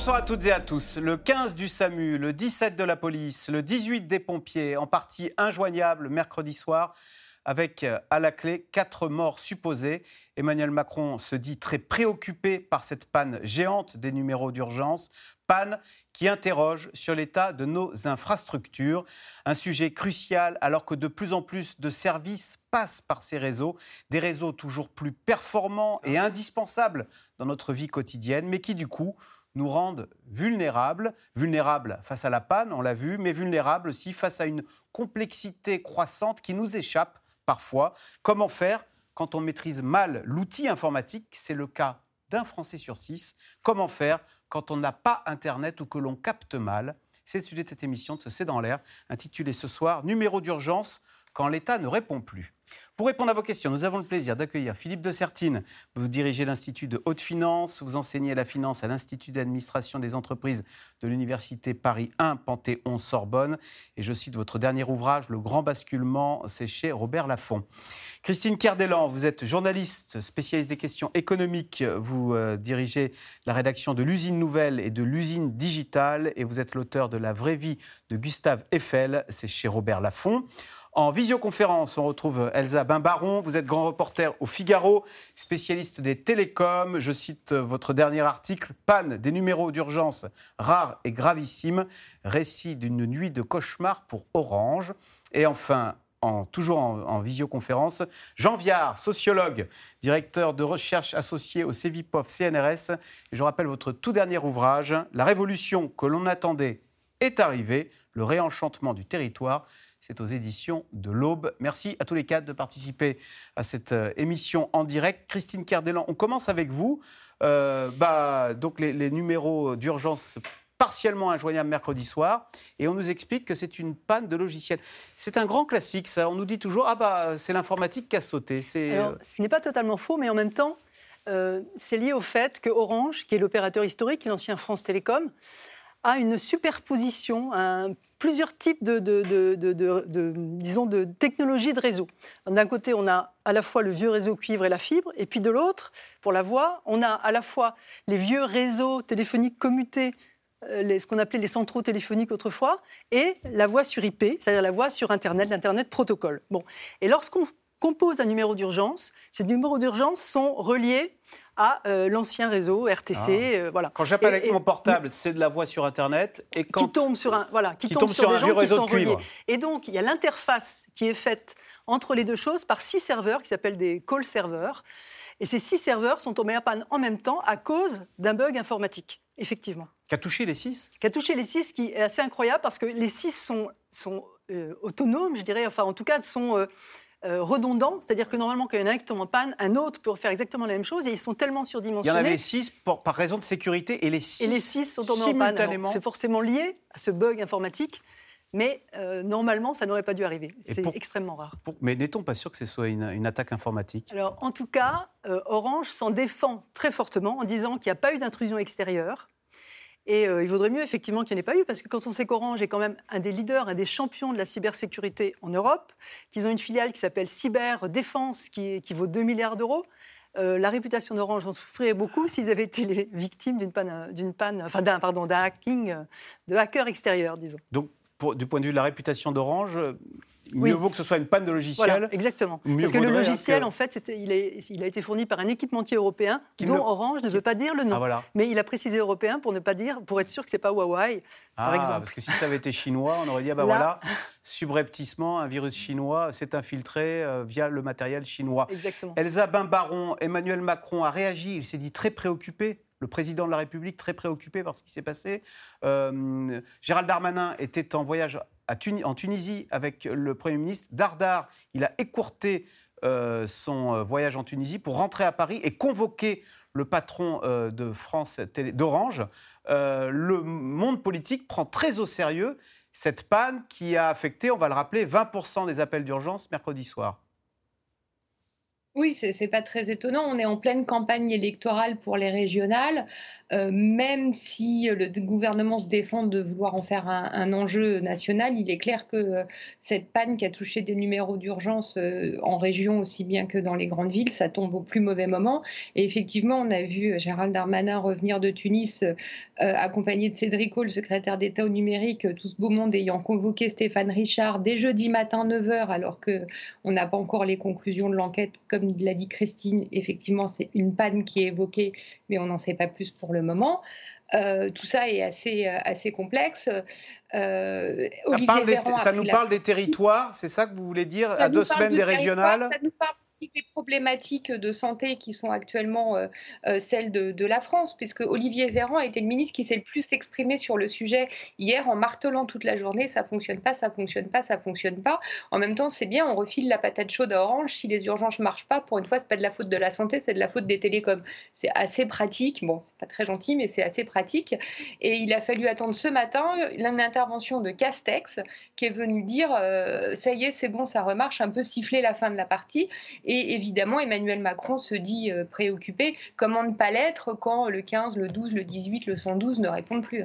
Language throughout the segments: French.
Bonsoir à toutes et à tous. Le 15 du SAMU, le 17 de la police, le 18 des pompiers, en partie injoignable mercredi soir, avec euh, à la clé quatre morts supposés. Emmanuel Macron se dit très préoccupé par cette panne géante des numéros d'urgence, panne qui interroge sur l'état de nos infrastructures. Un sujet crucial alors que de plus en plus de services passent par ces réseaux, des réseaux toujours plus performants et indispensables dans notre vie quotidienne, mais qui du coup nous rendent vulnérables, vulnérables face à la panne, on l'a vu, mais vulnérables aussi face à une complexité croissante qui nous échappe parfois. Comment faire quand on maîtrise mal l'outil informatique? C'est le cas d'un Français sur six. Comment faire quand on n'a pas Internet ou que l'on capte mal? C'est le sujet de cette émission de ce C'est dans l'air, intitulée ce soir Numéro d'urgence quand l'État ne répond plus. Pour répondre à vos questions, nous avons le plaisir d'accueillir Philippe de Sertine. Vous dirigez l'Institut de haute finance, vous enseignez la finance à l'Institut d'administration des entreprises de l'Université Paris 1 Panthéon-Sorbonne. Et je cite votre dernier ouvrage, Le Grand Basculement, c'est chez Robert Laffont. Christine Kerdelan, vous êtes journaliste spécialiste des questions économiques. Vous euh, dirigez la rédaction de l'usine nouvelle et de l'usine digitale et vous êtes l'auteur de La vraie vie de Gustave Eiffel, c'est chez Robert Laffont. En visioconférence, on retrouve Elsa Bimbaron. Vous êtes grand reporter au Figaro, spécialiste des télécoms. Je cite votre dernier article Panne des numéros d'urgence rares et gravissimes. Récit d'une nuit de cauchemar pour Orange. Et enfin, en, toujours en, visioconférence, Jean Viard, sociologue, directeur de recherche associé au CEVIPOF CNRS. Je rappelle votre tout dernier ouvrage, La révolution que l'on attendait est arrivée, le réenchantement du territoire. C'est aux éditions de l'Aube. Merci à tous les quatre de participer à cette euh, émission en direct. Christine Cardelan, on commence avec vous. Euh, bah, donc les, numéros d'urgence partiellement injoignables mercredi soir, et on nous explique que c'est une panne de logiciel. C'est un grand classique, ça. On nous dit toujours ah bah c'est l'informatique qui a sauté. Alors, ce n'est pas totalement faux, mais en même temps, euh, c'est lié au fait que Orange, qui est l'opérateur historique, l'ancien France Télécom, a une superposition, un plusieurs types de, disons, de technologies de réseau. D'un côté, on a à la fois le vieux réseau cuivre et la fibre, et puis de l'autre, pour la voix, on a à la fois les vieux réseaux téléphoniques commutés, euh, ce qu'on appelait les centraux téléphoniques autrefois, et la voix sur IP, c'est-à-dire la voix sur Internet, l'Internet protocole. Bon. Et lorsqu'on compose un numéro d'urgence, ces numéros d'urgence sont reliés à euh, l'ancien réseau RTC. Ah. Euh, voilà. Quand j'appelle avec mon portable, c'est de la voix sur Internet. Et quand qui tombe sur un, voilà, qui, tombe, sur, un vieux réseau de cuivre. Et donc, il y a l'interface qui est faite entre les deux choses par six serveurs qui s'appellent des call servers. Et ces six serveurs sont tombés en panne en même temps à cause d'un bug informatique, effectivement. Qui a touché les six? Qui a touché les six, qui est assez incroyable parce que les six sont, sont euh, autonomes, je dirais, enfin en tout cas sont euh, redondant, c'est-à-dire que normalement, quand il y en a un qui tombe en panne, un autre peut faire exactement la même chose et ils sont tellement surdimensionnés. Il y en avait six par raison de sécurité et les six, et les six sont tombés en panne. C'est forcément lié à ce bug informatique. Mais euh, normalement, ça n'aurait pas dû arriver. C'est extrêmement rare. mais n'est-on pas sûr que ce soit une, attaque informatique? Alors, en tout cas, euh, Orange s'en défend très fortement en disant qu'il n'y a pas eu d'intrusion extérieure, et euh, il vaudrait mieux effectivement qu'il n'y en ait pas eu, parce que quand on sait qu'Orange est quand même un des leaders, un des champions de la cybersécurité en Europe, qu'ils ont une filiale qui s'appelle Cyber Défense, qui, vaut 2 milliards d'euros, euh, la réputation d'Orange en souffrirait beaucoup s'ils avaient été les victimes d'une panne, panne, d'un, pardon, d'un hacking, de hackers extérieurs, disons. Donc, du point de vue de la réputation d'Orange, mieux vaut que ce soit une panne de logiciel. exactement. Parce que le logiciel, en fait, il, il, a été fourni par un équipementier européen dont Orange ne veut pas dire le nom. Ah, Mais il a précisé européen pour ne pas dire, pour être sûr que c'est pas Huawei, par ah, exemple. Parce que si ça avait été chinois, on aurait dit ah bah voilà, subrepticement, un virus chinois s'est infiltré euh, via le matériel chinois. Exactement. Elsa Baron, Emmanuel Macron a réagi. Il s'est dit très préoccupé le président de la République très préoccupé par ce qui s'est passé. Euh, Gérald Darmanin était en voyage en Tunisie avec le Premier ministre. Dardar, il a écourté euh, son euh, voyage en Tunisie pour rentrer à Paris et convoquer le patron de France d'Orange. le monde politique prend très au sérieux cette panne qui a affecté, on va le rappeler, 20% des appels d'urgence mercredi soir. Oui, c'est n'est pas très étonnant. On est en pleine campagne électorale pour les régionales. Euh, même si le gouvernement se défend de vouloir en faire un, enjeu national, il est clair que euh, cette panne qui a touché des numéros d'urgence euh, en région aussi bien que dans les grandes villes, ça tombe au plus mauvais moment. Et effectivement, on a vu Gérald Darmanin revenir de Tunis accompagné de Cédric O, le secrétaire d'État au numérique, tout ce beau monde ayant convoqué Stéphane Richard dès jeudi matin 9h, alors qu'on n'a pas encore les conclusions de l'enquête. L'a dit Christine, effectivement, c'est une panne qui est évoquée, mais on n'en sait pas plus pour le moment. Euh, tout ça est assez, euh, assez complexe. Euh, ça, nous parle des territoires, c'est ça que vous voulez dire, à deux semaines des régionales Ça nous parle aussi des problématiques de santé qui sont actuellement celles de, la France, puisque Olivier Véran a été le ministre qui s'est le plus exprimé sur le sujet hier en martelant toute la journée ça fonctionne pas, ça fonctionne pas, ça fonctionne pas. En même temps, c'est bien, on refile la patate chaude à Orange. Si les urgences ne marchent pas, pour une fois, c'est pas de la faute de la santé, c'est de la faute des télécoms. C'est assez pratique. Bon, c'est pas très gentil, mais c'est assez pratique et il a fallu attendre ce matin l'intervention de Castex qui est venu dire euh, ça y est, c'est bon, ça remarche, un peu siffler la fin de la partie. Et évidemment, Emmanuel Macron se dit euh, préoccupé. Comment ne pas l'être quand le 15, le 12, le 18, le 112 ne répondent plus?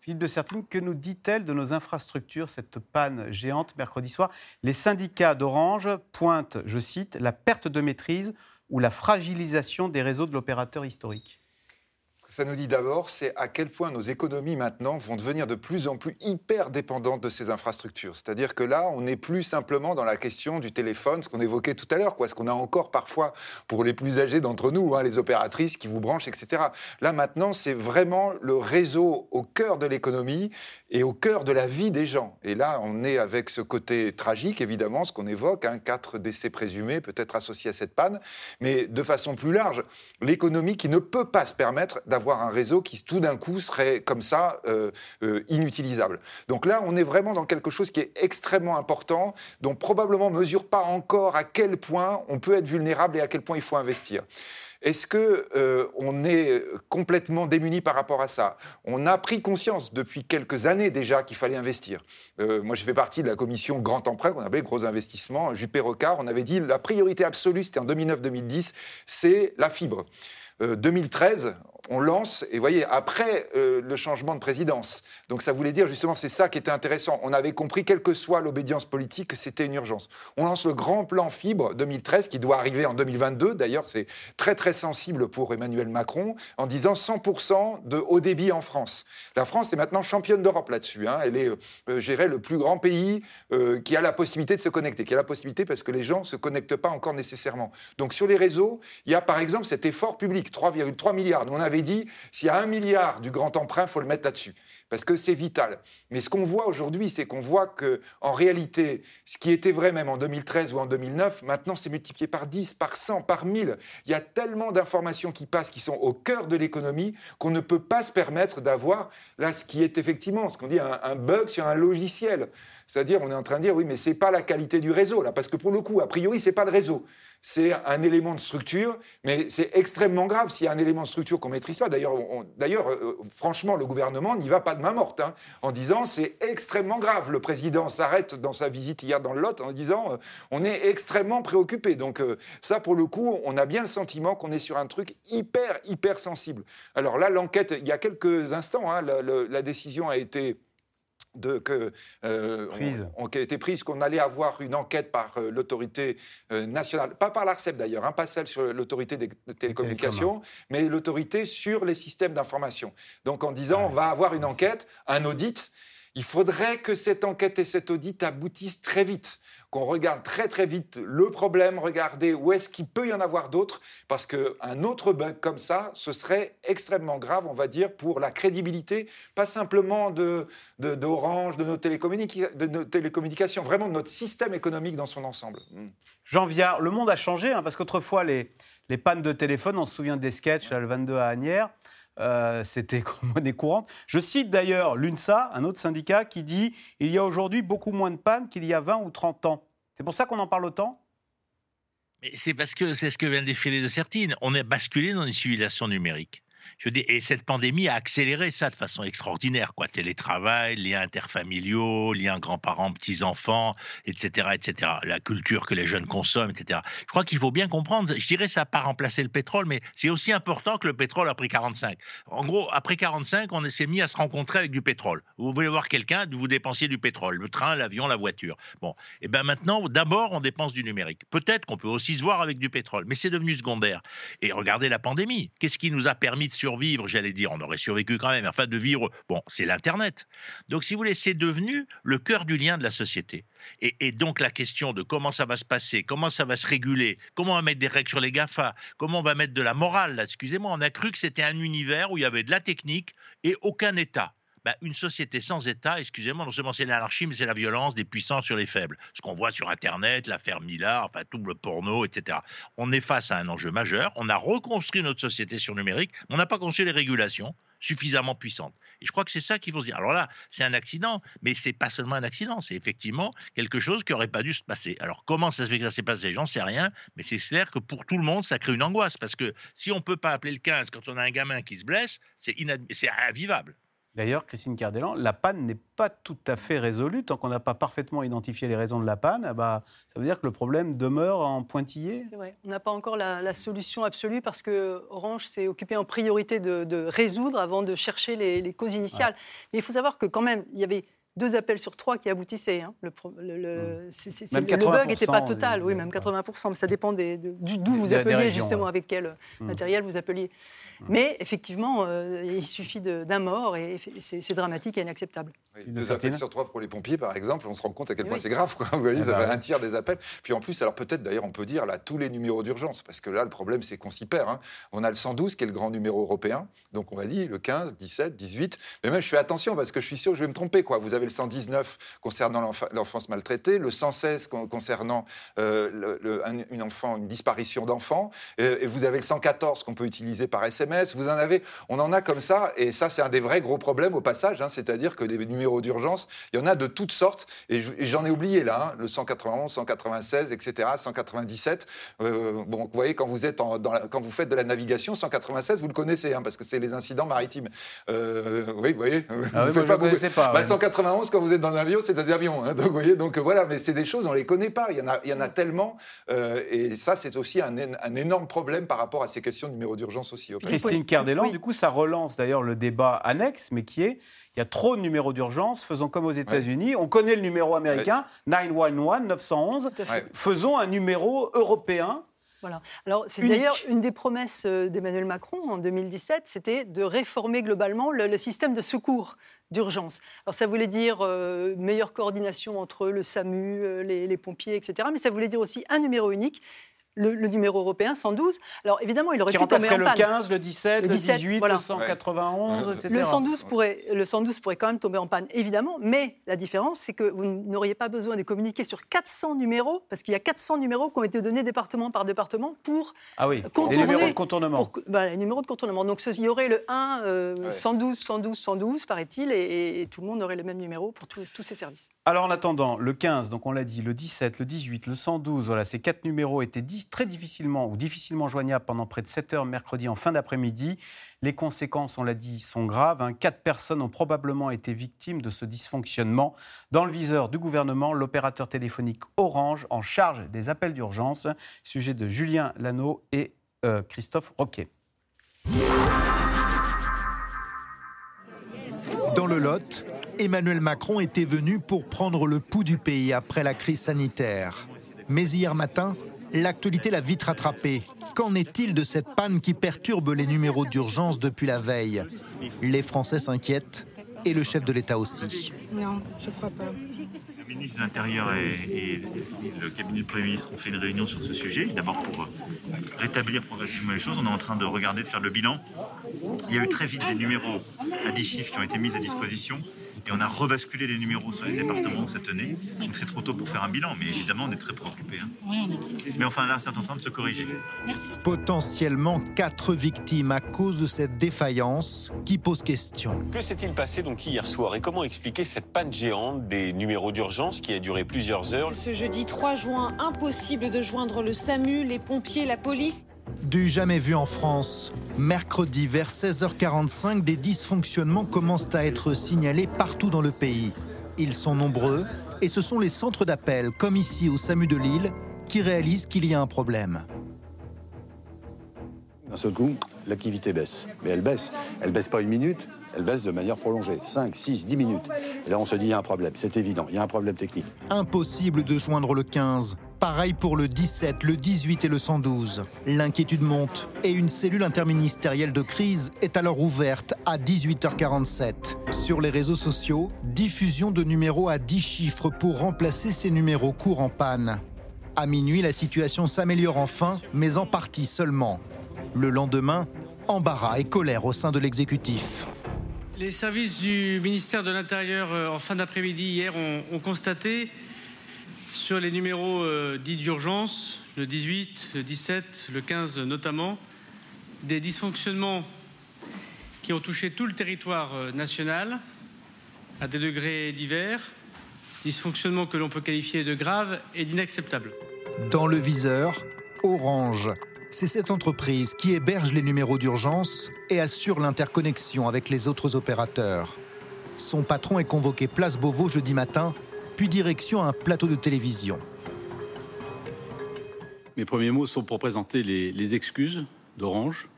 Philippe de Sertine, que nous dit-elle de nos infrastructures, cette panne géante mercredi soir? Les syndicats d'Orange pointent, je cite, la perte de maîtrise ou la fragilisation des réseaux de l'opérateur historique ça nous dit d'abord, c'est à quel point nos économies maintenant vont devenir de plus en plus hyper dépendantes de ces infrastructures. C'est-à-dire que là, on n'est plus simplement dans la question du téléphone, ce qu'on évoquait tout à l'heure, quoi, ce qu'on a encore parfois pour les plus âgés d'entre nous, hein, les opératrices qui vous branchent, etc. Là maintenant, c'est vraiment le réseau au cœur de l'économie et au cœur de la vie des gens. Et là, on est avec ce côté tragique, évidemment, ce qu'on évoque, hein, quatre décès présumés, peut-être associés à cette panne, mais de façon plus large, l'économie qui ne peut pas se permettre d'avoir un réseau qui tout d'un coup serait comme ça euh, euh, inutilisable. Donc là, on est vraiment dans quelque chose qui est extrêmement important, dont probablement on mesure pas encore à quel point on peut être vulnérable et à quel point il faut investir. Est-ce que euh, on est complètement démuni par rapport à ça? On a pris conscience depuis quelques années déjà qu'il fallait investir. moi, j'ai fait partie de la commission Grand Emprunt, qu'on appelait gros investissement, Juppé Rocard. On avait dit la priorité absolue, c'était en 2009-2010, c'est la fibre. 2013, on lance, et vous voyez, après euh, le changement de présidence. Donc ça voulait dire justement, c'est ça qui était intéressant. On avait compris, quelle que soit l'obédience politique, que c'était une urgence. On lance le grand plan fibre 2013, qui doit arriver en 2022. D'ailleurs, c'est très très sensible pour Emmanuel Macron, en disant 100% de haut débit en France. La France est maintenant championne d'Europe là-dessus. Hein. Elle est, euh, gérée le plus grand pays euh, qui a la possibilité de se connecter, qui a la possibilité parce que les gens ne se connectent pas encore nécessairement. Donc sur les réseaux, il y a par exemple cet effort public, 3,3 milliards. On avait dit, s'il y a un milliard du grand emprunt, faut le mettre là-dessus, parce que c'est vital. Mais ce qu'on voit aujourd'hui, c'est qu'on voit que, en réalité, ce qui était vrai même en 2013 ou en 2009, maintenant c'est multiplié par 10, par 100, par 1000. Il y a tellement d'informations qui passent, qui sont au cœur de l'économie, qu'on ne peut pas se permettre d'avoir là ce qui est effectivement, ce qu'on dit, un, un bug sur un logiciel. C'est-à-dire, on est en train de dire, oui, mais c'est pas la qualité du réseau, là, parce que pour le coup, a priori, c'est pas le réseau c'est un élément de structure, mais c'est extrêmement grave s'il y a un élément de structure qu'on ne maîtrise pas. D'ailleurs, d'ailleurs euh, franchement, le gouvernement n'y va pas de main morte hein, en disant c'est extrêmement grave. Le président s'arrête dans sa visite hier dans le Lot en disant euh, on est extrêmement préoccupé. Donc euh, ça, pour le coup, on a bien le sentiment qu'on est sur un truc hyper, hyper sensible. Alors là, l'enquête, il y a quelques instants, hein, la décision a été de, que, euh, qui a été prise, qu'on allait avoir une enquête par euh, l'autorité euh, nationale, pas par l'ARCEP d'ailleurs, hein, pas celle sur l'autorité des, télécommunications, mais l'autorité sur les systèmes d'information. Donc en disant, on va avoir une enquête, un audit. Il faudrait que cette enquête et cet audit aboutissent très vite qu'on regarde très très vite le problème, regarder où est-ce qu'il peut y en avoir d'autres, parce qu'un autre bug comme ça, ce serait extrêmement grave, on va dire, pour la crédibilité, pas simplement d'Orange, de, d'Orange, de, nos de nos télécommunications, vraiment de notre système économique dans son ensemble. Hmm. Jean Viard, le monde a changé, hein, parce qu'autrefois, les, les pannes de téléphone, on se souvient des sketchs, à le 22 à Agnières, euh, c'était monnaie courante. Je cite d'ailleurs l'UNSA, un autre syndicat, qui dit il y a aujourd'hui beaucoup moins de pannes qu'il y a 20 ou 30 ans. C'est pour ça qu'on en parle autant? Mais c'est parce que c'est ce que vient défiler de Certine. On est basculé dans une civilisation numérique. Je dis, et cette pandémie a accéléré ça de façon extraordinaire, quoi. Télétravail, liens interfamiliaux, liens grands-parents, petits-enfants, etc., etc. La culture que les jeunes consomment, etc. Je crois qu'il faut bien comprendre. Je dirais, ça n'a pas remplacé le pétrole, mais c'est aussi important que le pétrole après 45. En gros, après 45, on s'est mis à se rencontrer avec du pétrole. Vous voulez voir quelqu'un, vous dépensiez du pétrole, le train, l'avion, la voiture. Bon, et bien maintenant, d'abord, on dépense du numérique. Peut-être qu'on peut aussi se voir avec du pétrole, mais c'est devenu secondaire. Et regardez la pandémie. Qu'est-ce qui nous a permis de survivre J'allais dire, on aurait survécu quand même, enfin de vivre. Bon, c'est l'Internet. Donc, si vous voulez, c'est devenu le cœur du lien de la société. Et, donc, la question de comment ça va se passer, comment ça va se réguler, comment on va mettre des règles sur les GAFA, comment on va mettre de la morale, excusez-moi, on a cru que c'était un univers où il y avait de la technique et aucun État. Bah, une société sans État, excusez-moi, non seulement c'est l'anarchie, mais c'est la violence des puissants sur les faibles. Ce qu'on voit sur Internet, l'affaire Mila, enfin tout le porno, etc. On est face à un enjeu majeur. On a reconstruit notre société sur numérique, mais on n'a pas construit les régulations suffisamment puissantes. Et je crois que c'est ça qu'il faut se dire. Alors là, c'est un accident, mais c'est pas seulement un accident, c'est effectivement quelque chose qui n'aurait pas dû se passer. Alors comment ça se fait que ça s'est passé? J'en sais rien, mais c'est clair que pour tout le monde, ça crée une angoisse, parce que si on ne peut pas appeler le 15 quand on a un gamin qui se blesse, c'est invivable. D'ailleurs, Christine Cardellan, la panne n'est pas tout à fait résolue. Tant qu'on n'a pas parfaitement identifié les raisons de la panne, bah, ça veut dire que le problème demeure en pointillé. C'est vrai. On n'a pas encore la, solution absolue parce que Orange s'est occupé en priorité de, résoudre avant de chercher les, causes initiales. Mais il faut savoir que quand même, il y avait deux appels sur trois qui aboutissaient. Hein. Le, le, bug n'était pas total, oui, même 80%, mais ça dépend d'où vous appeliez, justement, avec quel mmh. matériel vous appeliez. Mais effectivement, euh, il suffit d'un mort et c'est dramatique et inacceptable. deux appels sur trois pour les pompiers, par exemple, on se rend compte à quel point c'est grave. Quoi. Vous voyez, ah ça bah fait un tiers des appels. Puis en plus, alors peut-être d'ailleurs, on peut dire là tous les numéros d'urgence, parce que là, le problème, c'est qu'on s'y perd. Hein. On a le 112 qui est le grand numéro européen, donc on va dire le 15, 17, 18. Mais même, je fais attention parce que je suis sûr que je vais me tromper. Quoi. Vous avez le 119 concernant l'enfance maltraitée, le 116 concernant euh, une enfant, une disparition d'enfant, et vous avez le 114 qu'on peut utiliser par SMS vous en avez, on en a comme ça, et ça c'est un des vrais gros problèmes au passage, hein, c'est-à-dire que des numéros d'urgence, il y en a de toutes sortes, et j'en ai oublié là, hein, le 191, 196, etc., 197. bon, vous voyez, quand vous, êtes quand vous faites de la navigation, 196, vous le connaissez, hein, parce que c'est les incidents maritimes. Euh, oui, vous voyez. Ah vous pas, je pas, 191, bah, quand vous êtes dans un avion, c'est des avions. donc, vous voyez, donc voilà, mais c'est des choses, on les connaît pas. Il y en a, il y en a tellement, euh, et ça, c'est aussi un, un, énorme problème par rapport à ces questions de numéros d'urgence aussi. Christine Cardellan, du coup, ça relance d'ailleurs le débat annexe, mais qui est il y a trop de numéros d'urgence, faisons comme aux États-Unis. On connaît le numéro américain, 911, 911. Faisons un numéro européen voilà. Alors, c'est d'ailleurs une des promesses euh, d'Emmanuel Macron en 2017, c'était de réformer globalement le, système de secours d'urgence. Alors, ça voulait dire euh, meilleure coordination entre le SAMU, euh, les, les, pompiers, etc. Mais ça voulait dire aussi un numéro unique le, numéro européen 112. Alors évidemment, il aurait pu tomber en panne. le 15, le 17, le, 18, le 191, etc. Le 112, pourrait, le 112 pourrait quand même tomber en panne, évidemment, mais la différence, c'est que vous n'auriez pas besoin de communiquer sur 400 numéros, parce qu'il y a 400 numéros qui ont été donnés département par département pour ah oui, contourner... Les numéros de contournement. les numéros de contournement. Donc il y aurait le 1, 112, 112, 112, paraît-il, et, tout le monde aurait le même numéro pour tous, tous ces services. Alors en attendant, le 15, donc on l'a dit, le 17, le 18, le 112, voilà, ces quatre numéros étaient dit très difficilement ou difficilement joignable pendant près de 7 heures mercredi en fin d'après-midi. Les conséquences, on l'a dit, sont graves. Hein. Quatre personnes ont probablement été victimes de ce dysfonctionnement. Dans le viseur du gouvernement, l'opérateur téléphonique Orange en charge des appels d'urgence. Sujet de Julien Lano et euh, Christophe Roquet. Dans le Lot, Emmanuel Macron était venu pour prendre le pouls du pays après la crise sanitaire. Mais hier matin, L'actualité l'a vite rattrapé. Qu'en est-il de cette panne qui perturbe les numéros d'urgence depuis la veille? Les Français s'inquiètent et le chef de l'État aussi. Non, je crois pas. Le ministre de l'Intérieur et, le cabinet du Premier ministre ont fait une réunion sur ce sujet, d'abord pour rétablir progressivement les choses. On est en train de regarder, de faire le bilan. Il y a eu très vite des numéros à 10 chiffres qui ont été mis à disposition. Et on a rebasculé les numéros sur les départements où ça tenait. Donc c'est trop tôt pour faire un bilan, mais évidemment on est très préoccupé. Hein. Mais enfin là, c'est en train de se corriger. Potentiellement quatre victimes à cause de cette défaillance qui pose question. Que s'est-il passé donc hier soir? Et comment expliquer cette panne géante des numéros d'urgence qui a duré plusieurs heures? Ce jeudi 3 juin, impossible de joindre le SAMU, les pompiers, la police. Du jamais vu en France. Mercredi, vers 16h45, des dysfonctionnements commencent à être signalés partout dans le pays. Ils sont nombreux et ce sont les centres d'appel, comme ici au SAMU de Lille, qui réalisent qu'il y a un problème. D'un seul coup, l'activité baisse. Mais elle baisse. Elle baisse pas une minute, elle baisse de manière prolongée. 5, 6, 10 minutes. Et là, on se dit, il y a un problème. C'est évident, il y a un problème technique. Impossible de joindre le 15. Pareil pour le 17, le 18 et le 112. L'inquiétude monte et une cellule interministérielle de crise est alors ouverte à 18h47. Sur les réseaux sociaux, diffusion de numéros à 10 chiffres pour remplacer ces numéros courts en panne. À minuit, la situation s'améliore enfin, mais en partie seulement. Le lendemain, embarras et colère au sein de l'exécutif. Les services du ministère de l'Intérieur euh, en fin d'après-midi hier ont, ont constaté sur les numéros euh, dits d'urgence, le 18, le 17, le 15 notamment, des dysfonctionnements qui ont touché tout le territoire euh, national à des degrés divers, dysfonctionnements que l'on peut qualifier de graves et d'inacceptables. Dans le viseur, Orange. C'est cette entreprise qui héberge les numéros d'urgence et assure l'interconnexion avec les autres opérateurs. Son patron est convoqué place Beauvau jeudi matin, puis direction un plateau de télévision. Mes premiers mots sont pour présenter les, excuses d'Orange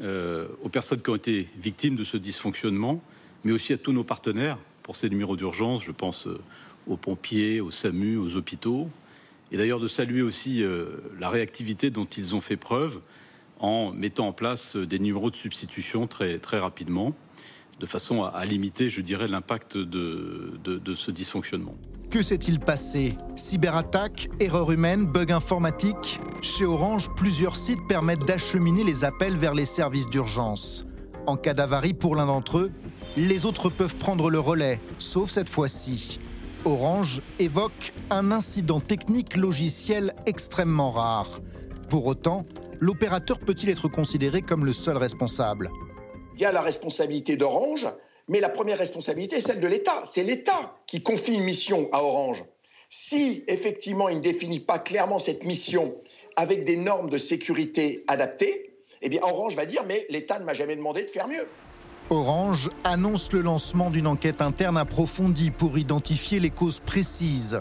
euh, aux personnes qui ont été victimes de ce dysfonctionnement, mais aussi à tous nos partenaires pour ces numéros d'urgence. Je pense euh, aux pompiers, aux SAMU, aux hôpitaux. Et d'ailleurs de saluer aussi euh, la réactivité dont ils ont fait preuve en mettant en place des numéros de substitution très, très rapidement, de façon à, limiter, je dirais, l'impact de, de, de ce dysfonctionnement. Que s'est-il passé? Cyberattaque, erreur humaine, bug informatique? Chez Orange, plusieurs sites permettent d'acheminer les appels vers les services d'urgence. En cas d'avarie pour l'un d'entre eux, les autres peuvent prendre le relais, sauf cette fois-ci. Orange évoque un incident technique logiciel extrêmement rare. Pour autant, l'opérateur peut-il être considéré comme le seul responsable? Il y a la responsabilité d'Orange, mais la première responsabilité est celle de l'État. C'est l'État qui confie une mission à Orange. Si effectivement il ne définit pas clairement cette mission avec des normes de sécurité adaptées, eh Orange va dire mais l'État ne m'a jamais demandé de faire mieux. Orange annonce le lancement d'une enquête interne approfondie pour identifier les causes précises.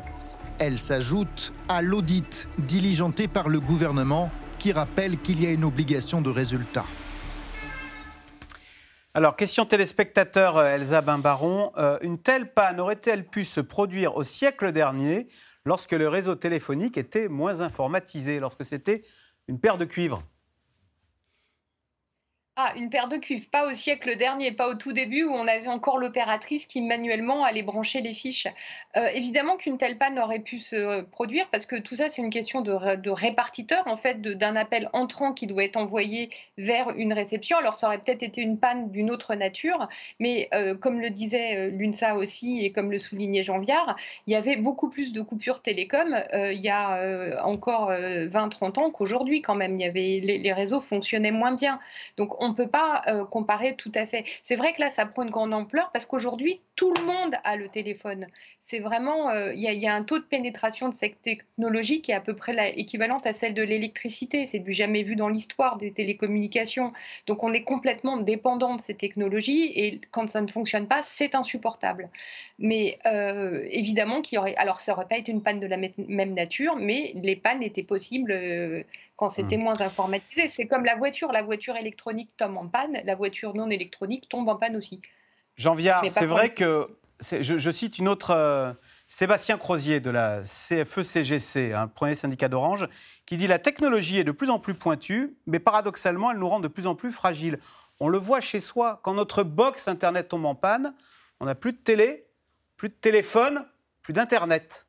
Elle s'ajoute à l'audit diligenté par le gouvernement qui rappelle qu'il y a une obligation de résultat. Alors, question téléspectateur euh, Elsa Bimbaron. Euh, une telle panne aurait-elle pu se produire au siècle dernier lorsque le réseau téléphonique était moins informatisé, lorsque c'était une paire de cuivre Ah, une paire de cuivres, pas au siècle dernier, pas au tout début où on avait encore l'opératrice qui manuellement allait brancher les fiches. Euh, évidemment qu'une telle panne aurait pu se produire parce que tout ça, c'est une question de, ré- de répartiteur, en fait, d'un appel entrant qui doit être envoyé vers une réception. Alors, ça aurait peut-être été une panne d'une autre nature, mais euh, comme le disait euh, l'UNSA aussi et comme le soulignait Jean Viard, il y avait beaucoup plus de coupures télécom euh, il y a euh, encore 20-30 ans qu'aujourd'hui, quand même. Il y avait, les, les réseaux fonctionnaient moins bien. Donc, on ne peut pas euh, comparer tout à fait. C'est vrai que là, ça prend une grande ampleur parce qu'aujourd'hui, tout le monde a le téléphone. C'est vraiment, euh, il y, a- un taux de pénétration de cette technologie qui est à peu près la- équivalente à celle de l'électricité. C'est du jamais vu dans l'histoire des télécommunications. Donc, on est complètement dépendant de ces technologies et quand ça ne fonctionne pas, c'est insupportable. Mais euh, évidemment qu'il y aurait, alors ça aurait pas été une panne de la même nature, mais les pannes étaient possibles. Quand c'était Mhm. moins informatisé. C'est comme la voiture. La voiture électronique tombe en panne, la voiture non électronique tombe en panne aussi. Jean Viard, c'est vrai le- que, je, je cite une autre, euh, Sébastien Crozier de la CFE-CGC, un premier syndicat d'Orange, qui dit La technologie est de plus en plus pointue, mais paradoxalement, elle nous rend de plus en plus fragiles. On le voit chez soi, quand notre box Internet tombe en panne, on n'a plus de télé, plus de téléphone, plus d'Internet.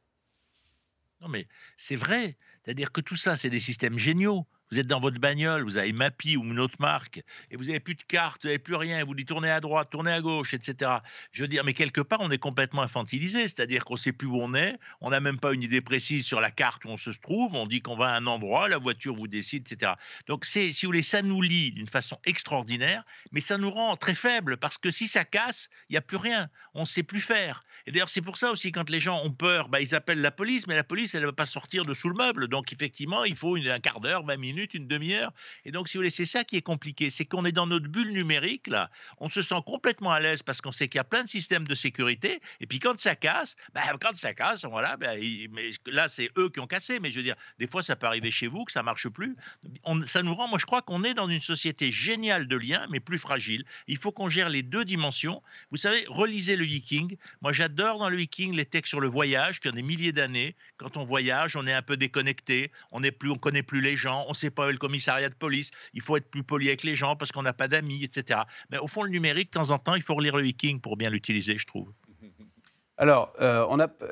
Non, mais c'est vrai. C'est-à-dire que tout ça, c'est des systèmes géniaux. Vous êtes dans votre bagnole, vous avez Mappy ou une autre marque, et vous n'avez plus de carte, vous n'avez plus rien, vous dites tournez à droite, tournez à gauche, etc. Je veux dire, mais quelque part, on est complètement infantilisé, c'est-à-dire qu'on ne sait plus où on est, on n'a même pas une idée précise sur la carte où on se trouve, on dit qu'on va à un endroit, la voiture vous décide, etc. Donc, si vous voulez, ça nous lie d'une façon extraordinaire, mais ça nous rend très faibles, parce que si ça casse, il n'y a plus rien, on ne sait plus faire. Et d'ailleurs, c'est pour ça aussi, quand les gens ont peur, bah, ils appellent la police, mais la police, elle ne va pas sortir de sous le meuble. Donc, effectivement, il faut un quart d'heure, 20 minutes une demi-heure. Et donc, si vous voulez, c'est ça qui est compliqué. C'est qu'on est dans notre bulle numérique, là. On se sent complètement à l'aise parce qu'on sait qu'il y a plein de systèmes de sécurité. Et puis, quand ça casse, ben, quand ça casse, voilà, ben, mais là, c'est eux qui ont cassé. Mais je veux dire, des fois, ça peut arriver chez vous que ça marche plus. Ça nous rend, moi, je crois qu'on est dans une société géniale de liens, mais plus fragile. Il faut qu'on gère les deux dimensions. Vous savez, relisez le Viking. Moi, j'adore dans le Viking les textes sur le voyage, qui ont des milliers d'années. Quand on voyage, on est un peu déconnecté, on ne plus, on connaît plus les gens, on ne sait pas où est le commissariat de police. Il faut être plus poli avec les gens parce qu'on n'a pas d'amis, etc. Mais au fond, le numérique, de temps en temps, il faut relire le Viking pour bien l'utiliser, je trouve. Alors, euh, on a, euh,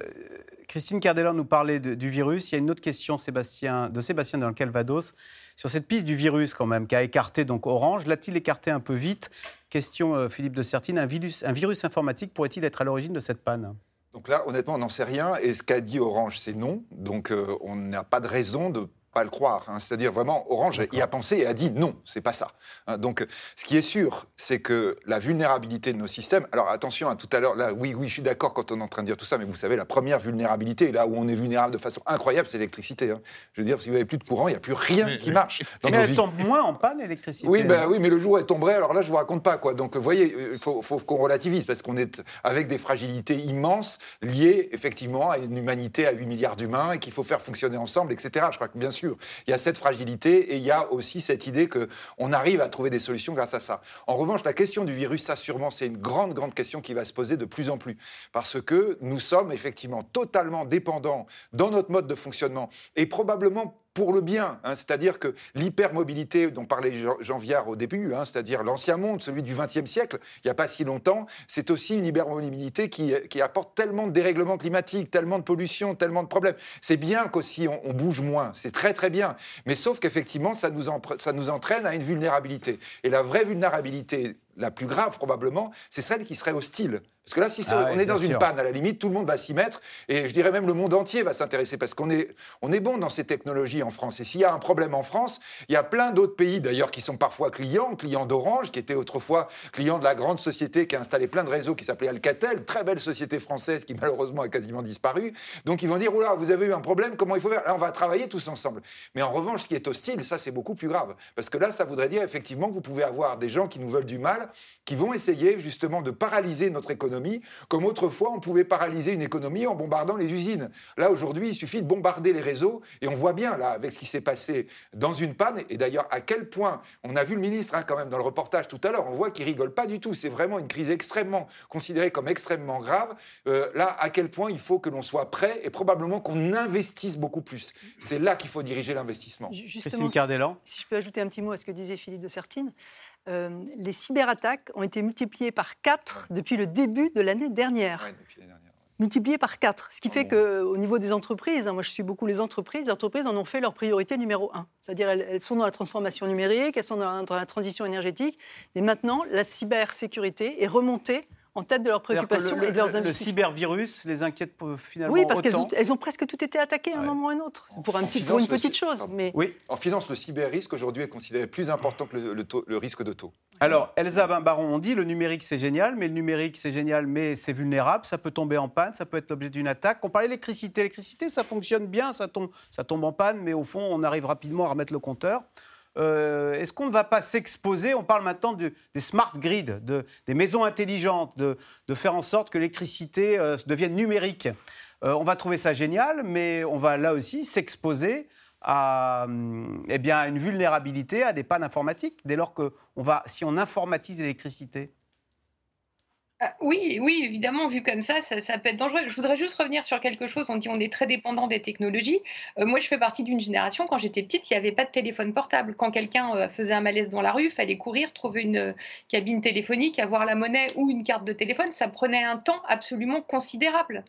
Christine Cardellan nous parlait du virus. Il y a une autre question Sébastien, de Sébastien dans le Calvados sur cette piste du virus quand même, qui a écarté donc Orange. L'a-t-il écarté un peu vite? Question euh, Philippe de Sertine. Un virus, un virus informatique pourrait-il être à l'origine de cette panne? Donc là, honnêtement, on n'en sait rien. Et ce qu'a dit Orange, c'est non. Donc on n'a pas de raison de pas le croire. Hein. C'est-à-dire vraiment, Orange y a pensé et a dit non, c'est pas ça. Hein. Donc, ce qui est sûr, c'est que la vulnérabilité de nos systèmes. Alors attention, à hein, tout à l'heure, là, oui, oui, je suis d'accord quand on est en train de dire tout ça, mais vous savez, la première vulnérabilité, là où on est vulnérable de façon incroyable, c'est l'électricité. Je veux dire, si vous n'avez plus de courant, il n'y a plus rien qui marche. mais elle tombe moins en panne, l'électricité. Oui, ben, oui, mais le jour où elle tomberait, alors là, je vous raconte pas quoi. Donc, vous voyez, il faut, faut qu'on relativise parce qu'on est avec des fragilités immenses liées effectivement à une humanité à 8 milliards d'humains et qu'il faut faire fonctionner ensemble, etc. Je crois que bien sûr, il y a cette fragilité et il y a aussi cette idée qu'on arrive à trouver des solutions grâce à ça. En revanche, la question du virus, ça sûrement, c'est une grande, grande question qui va se poser de plus en plus. Parce que nous sommes effectivement totalement dépendants dans notre mode de fonctionnement et probablement pour le bien. Hein. c'est-à-dire que l'hypermobilité dont parlait Jean Viard au début, hein, c'est-à-dire l'ancien monde, celui du XXe siècle, il n'y a pas si longtemps, c'est aussi une hypermobilité qui, qui, apporte tellement de dérèglements climatiques, tellement de pollution, tellement de problèmes. C'est bien qu'aussi on, bouge moins, c'est très très bien. Mais sauf qu'effectivement, ça nous, ça nous entraîne à une vulnérabilité. Et la vraie vulnérabilité la plus grave probablement, c'est celle qui serait hostile. Parce que là, si ah on est dans une panne, à la limite, tout le monde va s'y mettre, et je dirais même le monde entier va s'intéresser, parce qu'on est, on est bon dans ces technologies en France. Et s'il y a un problème en France, il y a plein d'autres pays, d'ailleurs, qui sont parfois clients, clients d'Orange, qui était autrefois clients de la grande société qui a installé plein de réseaux, qui s'appelait Alcatel, très belle société française qui malheureusement a quasiment disparu. Donc ils vont dire, oula, vous avez eu un problème, comment il faut faire? Là, on va travailler tous ensemble. Mais en revanche, ce qui est hostile, ça, c'est beaucoup plus grave. Parce que là, ça voudrait dire effectivement que vous pouvez avoir des gens qui nous veulent du mal, qui vont essayer justement de paralyser notre économie, comme autrefois on pouvait paralyser une économie en bombardant les usines. Là, aujourd'hui, il suffit de bombarder les réseaux, et on voit bien, là, avec ce qui s'est passé dans une panne, et d'ailleurs à quel point, on a vu le ministre hein, quand même dans le reportage tout à l'heure, on voit qu'il rigole pas du tout, c'est vraiment une crise extrêmement, considérée comme extrêmement grave. Euh, là, à quel point il faut que l'on soit prêt, et probablement qu'on investisse beaucoup plus. C'est là qu'il faut diriger l'investissement. Justement, si, si je peux ajouter un petit mot à ce que disait Philippe de Sertine, euh, les cyberattaques ont été multipliées par 4 depuis le début de l'année dernière. Multipliées par 4. Ce qui fait qu'au niveau des entreprises, hein, moi je suis beaucoup les entreprises, les entreprises en ont fait leur priorité numéro 1. C'est-à-dire elles, sont dans la transformation numérique, elles sont dans la transition énergétique. Mais maintenant, la cybersécurité est remontée en tête de leurs préoccupations et de leurs investissements. Le cybervirus les inquiète finalement Oui, parce qu'elles ont, presque toutes été attaquées à un moment ou à un autre, pour, un petit, pour une petite chose. Mais... Oui, en finance, le cyber-risque aujourd'hui est considéré plus important que le, le, risque de taux. Alors, Elsa Baron, on dit le numérique c'est génial, mais le numérique c'est génial, mais c'est vulnérable, ça peut tomber en panne, ça peut être l'objet d'une attaque. On parlait d'électricité. L'électricité, ça fonctionne bien, ça tombe, ça tombe en panne, mais au fond, on arrive rapidement à remettre le compteur. Euh, est-ce qu'on ne va pas s'exposer On parle maintenant des smart grids, de, des maisons intelligentes, de, faire en sorte que l'électricité euh, devienne numérique. Euh, on va trouver ça génial, mais on va là aussi s'exposer à, eh bien, une vulnérabilité, à des pannes informatiques, dès lors que on va, si on informatise l'électricité. Ah, oui, oui, évidemment, vu comme ça, ça, peut être dangereux. Je voudrais juste revenir sur quelque chose. On dit on est très dépendant des technologies. Euh, moi, je fais partie d'une génération, quand j'étais petite, il n'y avait pas de téléphone portable. Quand quelqu'un euh, faisait un malaise dans la rue, il fallait courir, trouver une euh, cabine téléphonique, avoir la monnaie ou une carte de téléphone. Ça prenait un temps absolument considérable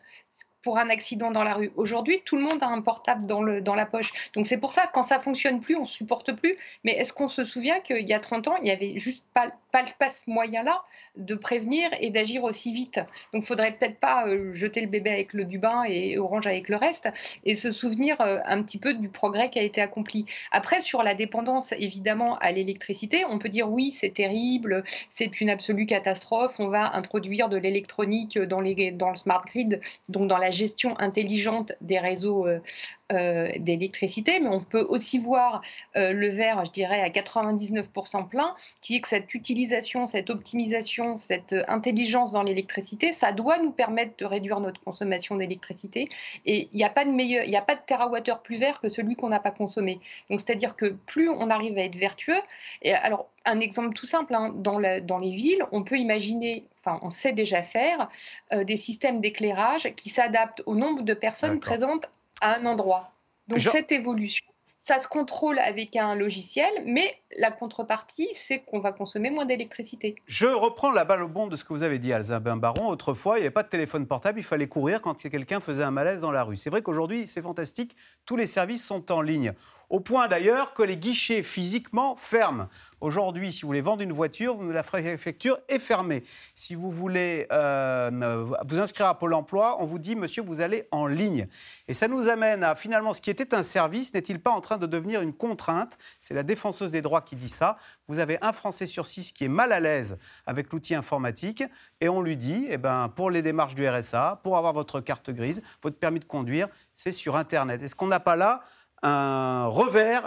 pour un accident dans la rue. Aujourd'hui, tout le monde a un portable dans, la poche. Donc c'est pour ça, quand ça fonctionne plus, on supporte plus. Mais est-ce qu'on se souvient qu'il y a 30 ans, il n'y avait juste pas, pas, ce moyen-là de prévenir et d'agir aussi vite? Donc il faudrait peut-être pas euh, jeter le bébé avec le du bain et Orange avec le reste, et se souvenir euh, un petit peu du progrès qui a été accompli. Après, sur la dépendance, évidemment, à l'électricité, on peut dire oui, c'est terrible, c'est une absolue catastrophe, on va introduire de l'électronique dans, dans le smart grid, donc dans la gestion intelligente des réseaux euh, euh, d'électricité, mais on peut aussi voir euh, le verre, je dirais, à 99% plein, qui est que cette utilisation, cette optimisation, cette intelligence dans l'électricité, ça doit nous permettre de réduire notre consommation d'électricité. Et il n'y a pas de meilleur, il n'y a pas de terawattheure plus vert que celui qu'on n'a pas consommé. Donc c'est-à-dire que plus on arrive à être vertueux, et alors un exemple tout simple, hein, dans, dans, les villes, on peut imaginer, enfin on sait déjà faire, euh, des systèmes d'éclairage qui s'adaptent au nombre de personnes présentes à un endroit. Donc cette évolution, ça se contrôle avec un logiciel, mais la contrepartie, c'est qu'on va consommer moins d'électricité. Je reprends la balle au bon de ce que vous avez dit, Alzabin Baron. Autrefois, il n'y avait pas de téléphone portable, il fallait courir quand quelqu'un faisait un malaise dans la rue. C'est vrai qu'aujourd'hui, c'est fantastique, tous les services sont en ligne. Au point d'ailleurs que les guichets physiquement ferment. Aujourd'hui, si vous voulez vendre une voiture, la préfecture est fermée. Si vous voulez euh, vous inscrire à Pôle emploi, on vous dit, monsieur, vous allez en ligne. Et ça nous amène à finalement, ce qui était un service n'est-il pas en train de devenir une contrainte? C'est la défenseuse des droits qui dit ça. Vous avez un Français sur six qui est mal à l'aise avec l'outil informatique et on lui dit, eh ben, pour les démarches du RSA, pour avoir votre carte grise, votre permis de conduire, c'est sur Internet. Est-ce qu'on n'a pas là un revers,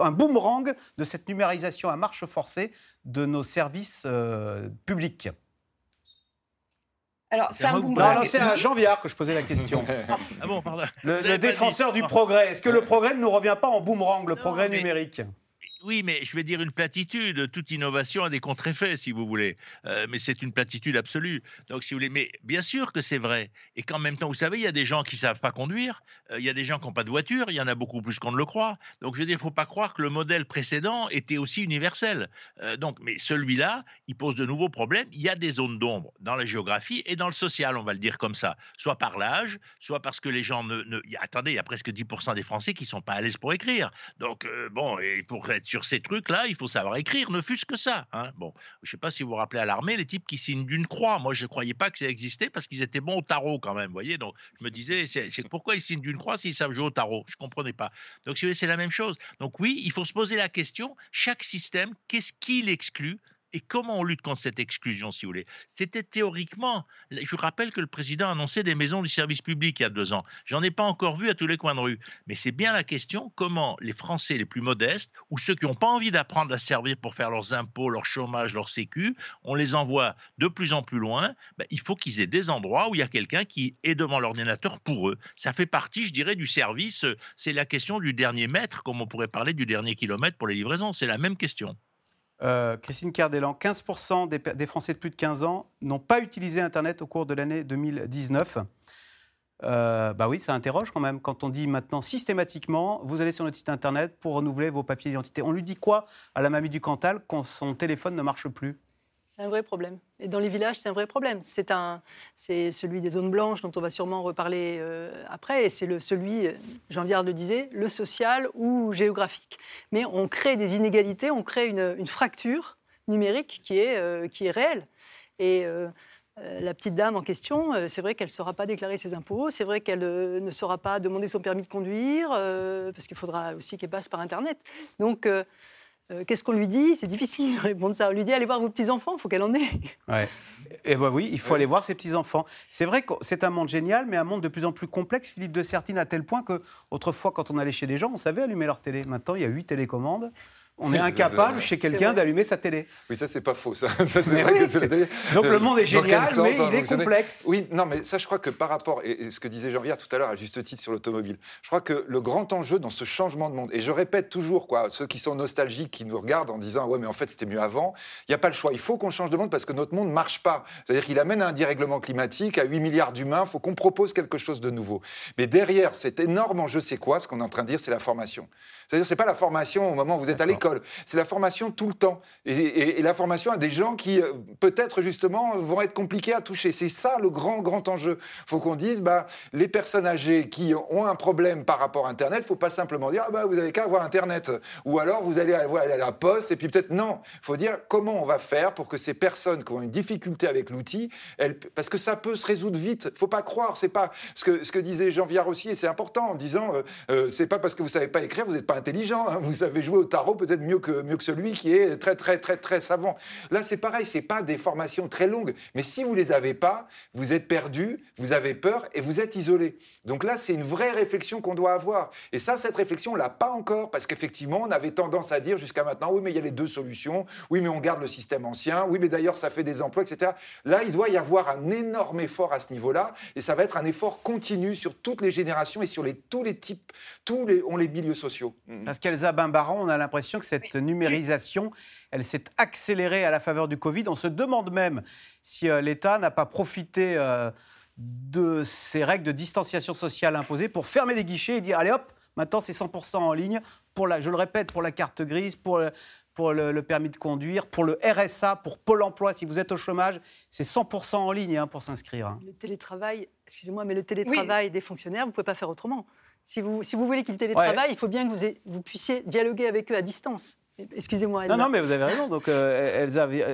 un, boomerang de cette numérisation à marche forcée de nos services euh, publics alors, c'est un boomerang. c'est à Jean Viard que je posais la question. ah bon, pardon. Le, défenseur du progrès. Est-ce que le progrès ne nous revient pas en boomerang, le progrès numérique? Oui, mais je vais dire une platitude. Toute innovation a des contre-effets, si vous voulez. Euh, mais c'est une platitude absolue. Donc, si vous voulez, mais bien sûr que c'est vrai. Et qu'en même temps, vous savez, il y a des gens qui savent pas conduire. Euh, il y a des gens qui n'ont pas de voiture. Il y en a beaucoup plus qu'on ne le croit. Donc, je veux dire, il faut pas croire que le modèle précédent était aussi universel. Euh, donc, mais celui-là, il pose de nouveaux problèmes. Il y a des zones d'ombre dans la géographie et dans le social, on va le dire comme ça. Soit par l'âge, soit parce que les gens ne, attendez, il y a presque 10% des Français qui sont pas à l'aise pour écrire. Donc, bon, et pour être sur ces trucs-là, il faut savoir écrire, ne fût-ce que ça. Hein. Bon, je ne sais pas si vous vous rappelez à l'armée, les types qui signent d'une croix. Moi, je ne croyais pas que ça existait parce qu'ils étaient bons au tarot quand même, vous voyez. Donc, je me disais, c'est pourquoi ils signent d'une croix s'ils savent jouer au tarot? Je ne comprenais pas. Donc, si c'est la même chose. Donc, oui, il faut se poser la question, chaque système, qu'est-ce qu'il exclut et comment on lutte contre cette exclusion, si vous voulez C'était théoriquement. Je vous rappelle que le président a annoncé des maisons du service public il y a deux ans. J'en ai pas encore vu à tous les coins de rue. Mais c'est bien la question comment les Français les plus modestes ou ceux qui n'ont pas envie d'apprendre à servir pour faire leurs impôts, leur chômage, leur sécu, on les envoie de plus en plus loin. Ben, il faut qu'ils aient des endroits où il y a quelqu'un qui est devant l'ordinateur pour eux. Ça fait partie, je dirais, du service. C'est la question du dernier mètre, comme on pourrait parler du dernier kilomètre pour les livraisons. C'est la même question. Euh, Christine Cardellan, 15% des, Français de plus de 15 ans n'ont pas utilisé Internet au cours de l'année 2019. Euh, bah oui, ça interroge quand même quand on dit maintenant systématiquement, vous allez sur notre site internet pour renouveler vos papiers d'identité. On lui dit quoi à la mamie du Cantal quand son téléphone ne marche plus? C'est un vrai problème. Et dans les villages, c'est un vrai problème. C'est un, c'est celui des zones blanches dont on va sûrement reparler euh, après. Et c'est le, celui, Jean Viard le disait, le social ou géographique. Mais on crée des inégalités, on crée une, fracture numérique qui est, euh, qui est réelle. Et euh, la petite dame en question, c'est vrai qu'elle ne saura pas déclarer ses impôts, c'est vrai qu'elle ne saura pas demander son permis de conduire, parce qu'il faudra aussi qu'elle passe par Internet. Donc, euh, qu'est-ce qu'on lui dit? C'est difficile de répondre ça. On lui dit allez voir vos petits-enfants, il faut qu'elle en ait. Ouais. Et bah oui, il faut aller voir ses petits-enfants. C'est vrai que c'est un monde génial, mais un monde de plus en plus complexe. Philippe de Sertine, à tel point que autrefois, quand on allait chez les gens, on savait allumer leur télé. Maintenant, il y a huit télécommandes on est incapable chez quelqu'un d'allumer sa télé. Oui, ça, c'est pas faux, ça. Donc le monde est génial, mais il est complexe. Oui, non, mais ça, je crois que par rapport, et ce que disait Jean-Pierre tout à l'heure, à juste titre sur l'automobile, je crois que le grand enjeu dans ce changement de monde, et je répète toujours, quoi, ceux qui sont nostalgiques, qui nous regardent en disant, ouais, mais en fait, c'était mieux avant, il n'y a pas le choix. Il faut qu'on change de monde parce que notre monde ne marche pas. C'est-à-dire qu'il amène à un dérèglement climatique, à 8 milliards d'humains, il faut qu'on propose quelque chose de nouveau. Mais derrière cet énorme enjeu, c'est quoi? Ce qu'on est en train de dire, c'est la formation. C'est-à-dire, c'est pas la formation au moment où vous êtes à l'école, c'est la formation tout le temps. Et, la formation à des gens qui, euh, peut-être justement, vont être compliqués à toucher. C'est ça le grand, grand enjeu. Il faut qu'on dise, bah, les personnes âgées qui ont un problème par rapport à Internet, il ne faut pas simplement dire, ah bah, vous avez qu'à avoir Internet. Ou alors, vous allez aller à la poste, et puis peut-être, non. Il faut dire comment on va faire pour que ces personnes qui ont une difficulté avec l'outil, parce que ça peut se résoudre vite. Il ne faut pas croire. C'est pas ce que, ce que disait Jean Viard aussi, et c'est important, en disant, euh, euh, c'est pas parce que vous ne savez pas écrire, vous n'êtes pas intelligent. Hein. Vous savez jouer au tarot, peut-être peut-être mieux que, mieux que celui qui est très, très, très, très savant. Là, c'est pareil, c'est pas des formations très longues. Mais si vous les avez pas, vous êtes perdu, vous avez peur et vous êtes isolé. Donc là, c'est une vraie réflexion qu'on doit avoir. Et ça, cette réflexion, on l'a pas encore, parce qu'effectivement, on avait tendance à dire jusqu'à maintenant, oui, mais il y a les deux solutions, oui, mais on garde le système ancien, oui, mais d'ailleurs, ça fait des emplois, etc. Là, il doit y avoir un énorme effort à ce niveau-là, et ça va être un effort continu sur toutes les générations et sur tous les types, tous les, on les milieux sociaux. Parce qu'Elsa Bimbaran, on a l'impression que cette numérisation, elle s'est accélérée à la faveur du Covid. On se demande même si euh, l'État n'a pas profité euh, de ces règles de distanciation sociale imposées pour fermer les guichets et dire allez hop, maintenant c'est 100% en ligne, pour la, je le répète, pour la carte grise, pour le, pour le, permis de conduire, pour le RSA, pour Pôle emploi, si vous êtes au chômage, c'est 100% en ligne hein, pour s'inscrire. Hein. Le télétravail, excusez-moi, mais le télétravail des fonctionnaires, vous ne pouvez pas faire autrement. Si vous, si vous voulez qu'ils télétravaillent, il faut bien que vous, vous puissiez dialoguer avec eux à distance. Excusez-moi. Non, non, mais vous avez raison. Donc, euh,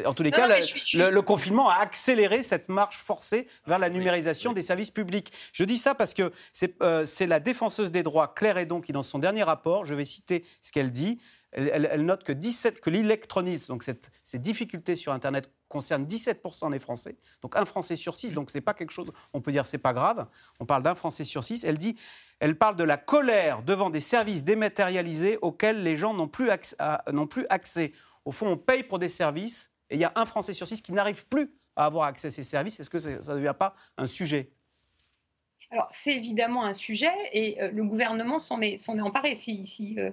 en tous les cas, le, confinement a accéléré cette marche forcée vers la numérisation des services publics. Je dis ça parce que c'est euh, la défenseuse des droits, Claire Edon, qui, dans son dernier rapport, je vais citer ce qu'elle dit, elle, note que, 17, que l'électronisme, donc ces difficultés sur Internet, concernent 17% des Français. Donc un Français sur six, donc c'est pas quelque chose, on peut dire c'est pas grave. On parle d'un Français sur six. Elle dit, elle parle de la colère devant des services dématérialisés auxquels les gens n'ont plus, plus accès. Au fond, on paye pour des services et il y a un Français sur six qui n'arrive plus à avoir accès à ces services. Est-ce que ça ne devient pas un sujet? Alors, c'est évidemment un sujet et euh, le gouvernement s'en est, est emparé. S'il euh,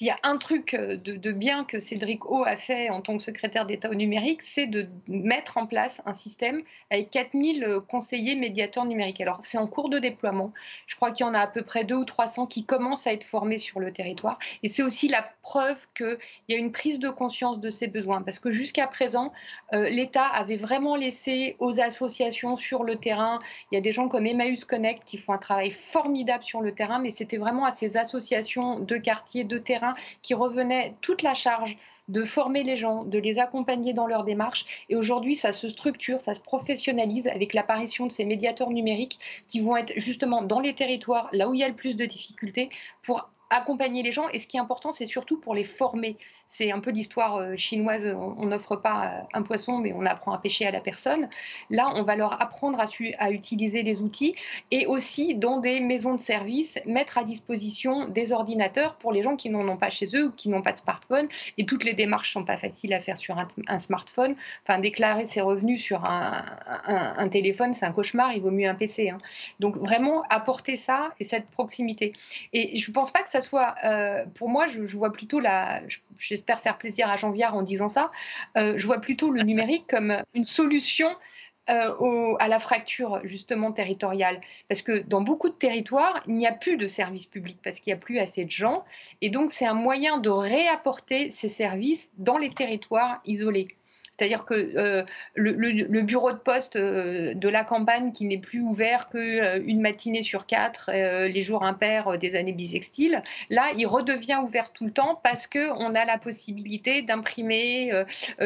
y a un truc euh, de, bien que Cédric O a fait en tant que secrétaire d'État au numérique, c'est de mettre en place un système avec 4000 conseillers médiateurs numériques. Alors, c'est en cours de déploiement. Je crois qu'il y en a à peu près 2 ou 300 qui commencent à être formés sur le territoire. Et c'est aussi la preuve qu'il y a une prise de conscience de ces besoins. Parce que jusqu'à présent, l'État avait vraiment laissé aux associations sur le terrain, il y a des gens comme Emmaüs Connect, qui font un travail formidable sur le terrain, mais c'était vraiment à ces associations de quartier, de terrain, qui revenaient toute la charge de former les gens, de les accompagner dans leur démarche. Et aujourd'hui, ça se structure, ça se professionnalise avec l'apparition de ces médiateurs numériques qui vont être justement dans les territoires, là où il y a le plus de difficultés, pour accompagner les gens. Et ce qui est important, c'est surtout pour les former. C'est un peu l'histoire euh, chinoise. On n'offre pas euh, un poisson, mais on apprend à pêcher à la personne. Là, on va leur apprendre à, utiliser les outils et aussi, dans des maisons de service, mettre à disposition des ordinateurs pour les gens qui n'en ont pas chez eux ou qui n'ont pas de smartphone. Et toutes les démarches sont pas faciles à faire sur un, smartphone. Enfin, déclarer ses revenus sur un, un, téléphone, c'est un cauchemar. Il vaut mieux un PC. Hein. Donc, vraiment apporter ça et cette proximité. Et je ne pense pas que ça soit, euh, pour moi, je, vois plutôt la, j'espère faire plaisir à Jean Viard en disant ça, euh, je vois plutôt le numérique comme une solution euh, à la fracture justement territoriale. Parce que dans beaucoup de territoires, il n'y a plus de services publics parce qu'il n'y a plus assez de gens. Et donc, c'est un moyen de réapporter ces services dans les territoires isolés. C'est-à-dire que euh, le, bureau de poste euh, de la campagne qui n'est plus ouvert qu'une euh, matinée sur quatre, les jours impairs des années bisextiles, là, il redevient ouvert tout le temps parce qu'on a la possibilité d'imprimer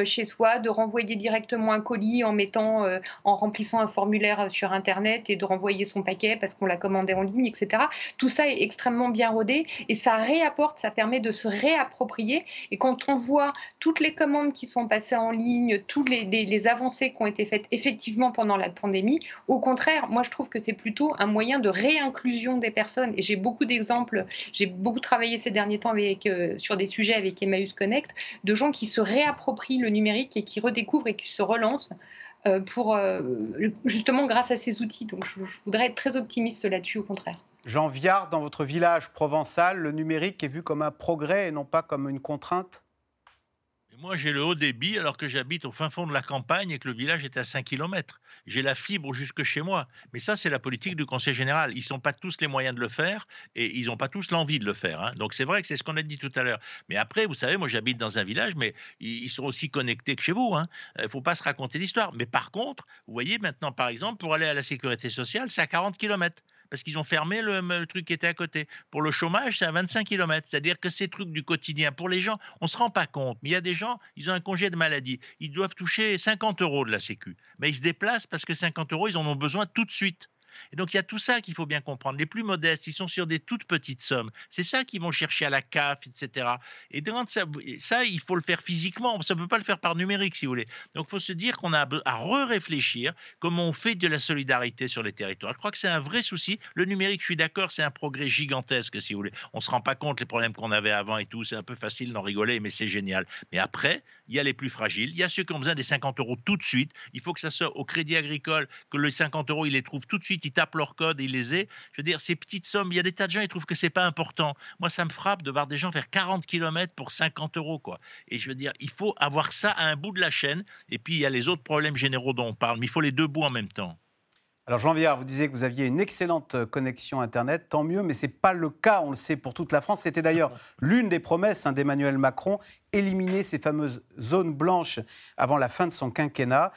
chez soi, de renvoyer directement un colis en mettant, en remplissant un formulaire sur Internet et de renvoyer son paquet parce qu'on l'a commandé en ligne, etc. Tout ça est extrêmement bien rodé et ça réapporte, ça permet de se réapproprier. Et quand on voit toutes les commandes qui sont passées en ligne, toutes les, avancées qui ont été faites effectivement pendant la pandémie. Au contraire, moi je trouve que c'est plutôt un moyen de réinclusion des personnes. Et j'ai beaucoup d'exemples, j'ai beaucoup travaillé ces derniers temps euh, sur des sujets avec Emmaüs Connect, de gens qui se réapproprient le numérique et qui redécouvrent et qui se relancent. Euh, pour euh, justement grâce à ces outils. Donc je voudrais être très optimiste là-dessus, au contraire. Jean Viard, dans votre village provençal, le numérique est vu comme un progrès et non pas comme une contrainte? Moi, j'ai le haut débit alors que j'habite au fin fond de la campagne et que le village est à 5 km. J'ai la fibre jusque chez moi. Mais ça, c'est la politique du Conseil général. Ils n'ont pas tous les moyens de le faire et ils n'ont pas tous l'envie de le faire. Hein. Donc c'est vrai que c'est ce qu'on a dit tout à l'heure. Mais après, vous savez, moi j'habite dans un village, mais ils sont aussi connectés que chez vous. Hein. Il ne faut pas se raconter d'histoire. Mais par contre, vous voyez maintenant, par exemple, pour aller à la sécurité sociale, c'est à 40 km parce qu'ils ont fermé le, truc qui était à côté. Pour le chômage, c'est à 25 km. C'est-à-dire que ces trucs du quotidien, pour les gens, on ne se rend pas compte. Mais il y a des gens, ils ont un congé de maladie. Ils doivent toucher 50 euros de la Sécu. Mais ils se déplacent parce que 50 euros, ils en ont besoin tout de suite. Et donc il y a tout ça qu'il faut bien comprendre. Les plus modestes, ils sont sur des toutes petites sommes. C'est ça qu'ils vont chercher à la CAF, etc. Et ça, ça, il faut le faire physiquement. Ça ne peut pas le faire par numérique, si vous voulez. Donc il faut se dire qu'on a à re-réfléchir comment on fait de la solidarité sur les territoires. Je crois que c'est un vrai souci. Le numérique, je suis d'accord, c'est un progrès gigantesque, si vous voulez. On ne se rend pas compte les problèmes qu'on avait avant et tout. C'est un peu facile d'en rigoler, mais c'est génial. Mais après, il y a les plus fragiles. Il y a ceux qui ont besoin des 50 euros tout de suite. Il faut que ça soit au crédit agricole, que les 50 euros, ils les trouvent tout de suite, ils tapent leur code et ils les aient. Je veux dire, ces petites sommes, il y a des tas de gens, ils trouvent que c'est pas important. Moi, ça me frappe de voir des gens faire 40 km pour 50 euros, quoi. Et je veux dire, il faut avoir ça à un bout de la chaîne. Et puis, il y a les autres problèmes généraux dont on parle, mais il faut les deux bouts en même temps. Alors Jean Viard, vous disiez que vous aviez une excellente euh, connexion Internet, tant mieux, mais ce n'est pas le cas, on le sait, pour toute la France. C'était d'ailleurs l'une des promesses hein, d'Emmanuel Macron, éliminer ces fameuses zones blanches avant la fin de son quinquennat.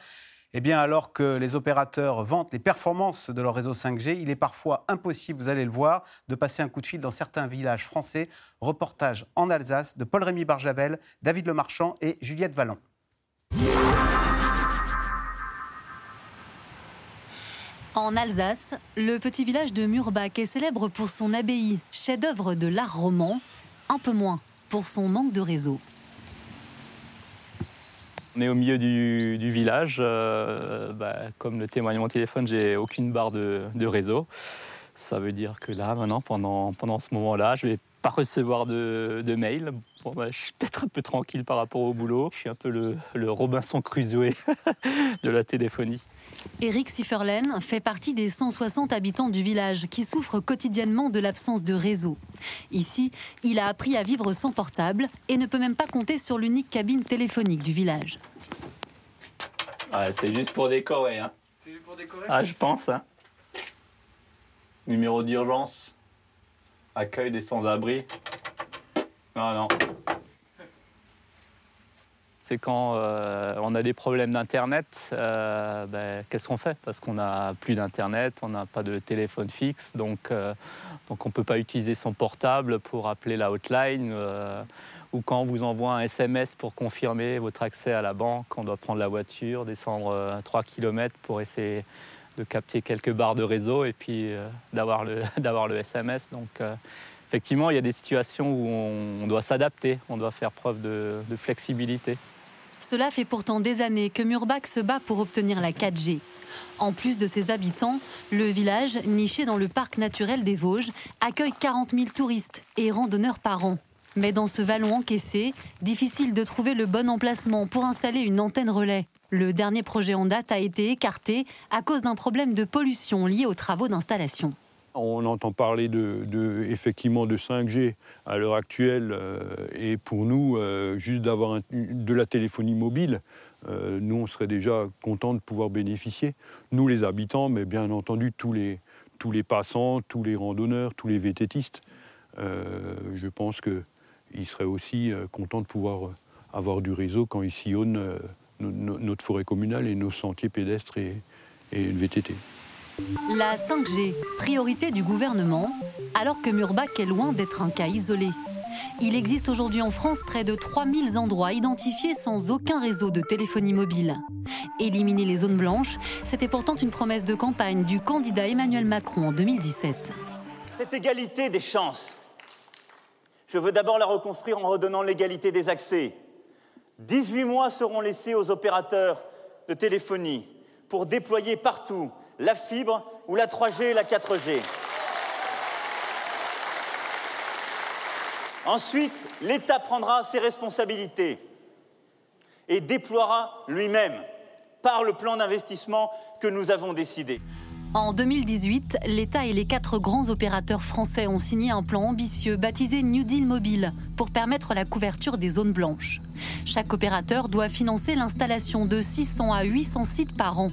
Eh bien, alors que les opérateurs vantent les performances de leur réseau 5G, il est parfois impossible, vous allez le voir, de passer un coup de fil dans certains villages français. Reportage en Alsace de Paul-Rémy Barjavel, David Lemarchand et Juliette Vallon. En Alsace, le petit village de Murbach est célèbre pour son abbaye, chef-d'œuvre de l'art roman, un peu moins pour son manque de réseau. On est au milieu du, village. Euh, bah, comme le témoigne mon téléphone, j'ai aucune barre de, réseau. Ça veut dire que là, maintenant, pendant, pendant ce moment-là, je vais pas recevoir de, de mail. Bah, je suis peut-être un peu tranquille par rapport au boulot. Je suis un peu le, le Robinson Crusoe de la téléphonie. Éric Sifferlen fait partie des 160 habitants du village qui souffrent quotidiennement de l'absence de réseau. Ici, il a appris à vivre sans portable et ne peut même pas compter sur l'unique cabine téléphonique du village. c'est juste pour décorer. Hein. C'est juste pour décorer Ah, je pense. Hein. Numéro d'urgence. Accueil des sans-abri. Non, non c'est quand euh, on a des problèmes d'Internet, euh, ben, qu'est-ce qu'on fait? Parce qu'on n'a plus d'Internet, on n'a pas de téléphone fixe, donc, euh, donc on ne peut pas utiliser son portable pour appeler la hotline, ou quand on vous envoie un SMS pour confirmer votre accès à la banque, on doit prendre la voiture, descendre 3 km pour essayer de capter quelques barres de réseau et puis d'avoir le, le SMS. Donc effectivement, il y a des situations où on, doit s'adapter, on doit faire preuve de flexibilité. Cela fait pourtant des années que Murbach se bat pour obtenir la 4G. En plus de ses habitants, le village, niché dans le parc naturel des Vosges, accueille 40 000 touristes et randonneurs par an. Mais dans ce vallon encaissé, difficile de trouver le bon emplacement pour installer une antenne relais. Le dernier projet en date a été écarté à cause d'un problème de pollution lié aux travaux d'installation. On entend parler effectivement de 5G à l'heure actuelle euh, et pour nous, euh, juste d'avoir de la téléphonie mobile, euh, nous on serait déjà contents de pouvoir bénéficier. Nous les habitants, mais bien entendu tous les, tous les passants, tous les randonneurs, tous les vététistes. je pense qu'ils seraient aussi contents de pouvoir avoir du réseau quand ils sillonnent notre forêt communale et nos sentiers pédestres et, et le VTT. La 5G, priorité du gouvernement, alors que Murbach est loin d'être un cas isolé. Il existe aujourd'hui en France près de 3000 endroits identifiés sans aucun réseau de téléphonie mobile. Éliminer les zones blanches, c'était pourtant une promesse de campagne du candidat Emmanuel Macron en 2017. Cette égalité des chances, je veux d'abord la reconstruire en redonnant l'égalité des accès. 18 mois seront laissés aux opérateurs de téléphonie pour déployer partout la fibre ou la 3G et la 4G. Ensuite, l'État prendra ses responsabilités et déploiera lui-même par le plan d'investissement que nous avons décidé. En 2018, l'État et les quatre grands opérateurs français ont signé un plan ambitieux baptisé New Deal Mobile pour permettre la couverture des zones blanches. Chaque opérateur doit financer l'installation de 600 à 800 sites par an.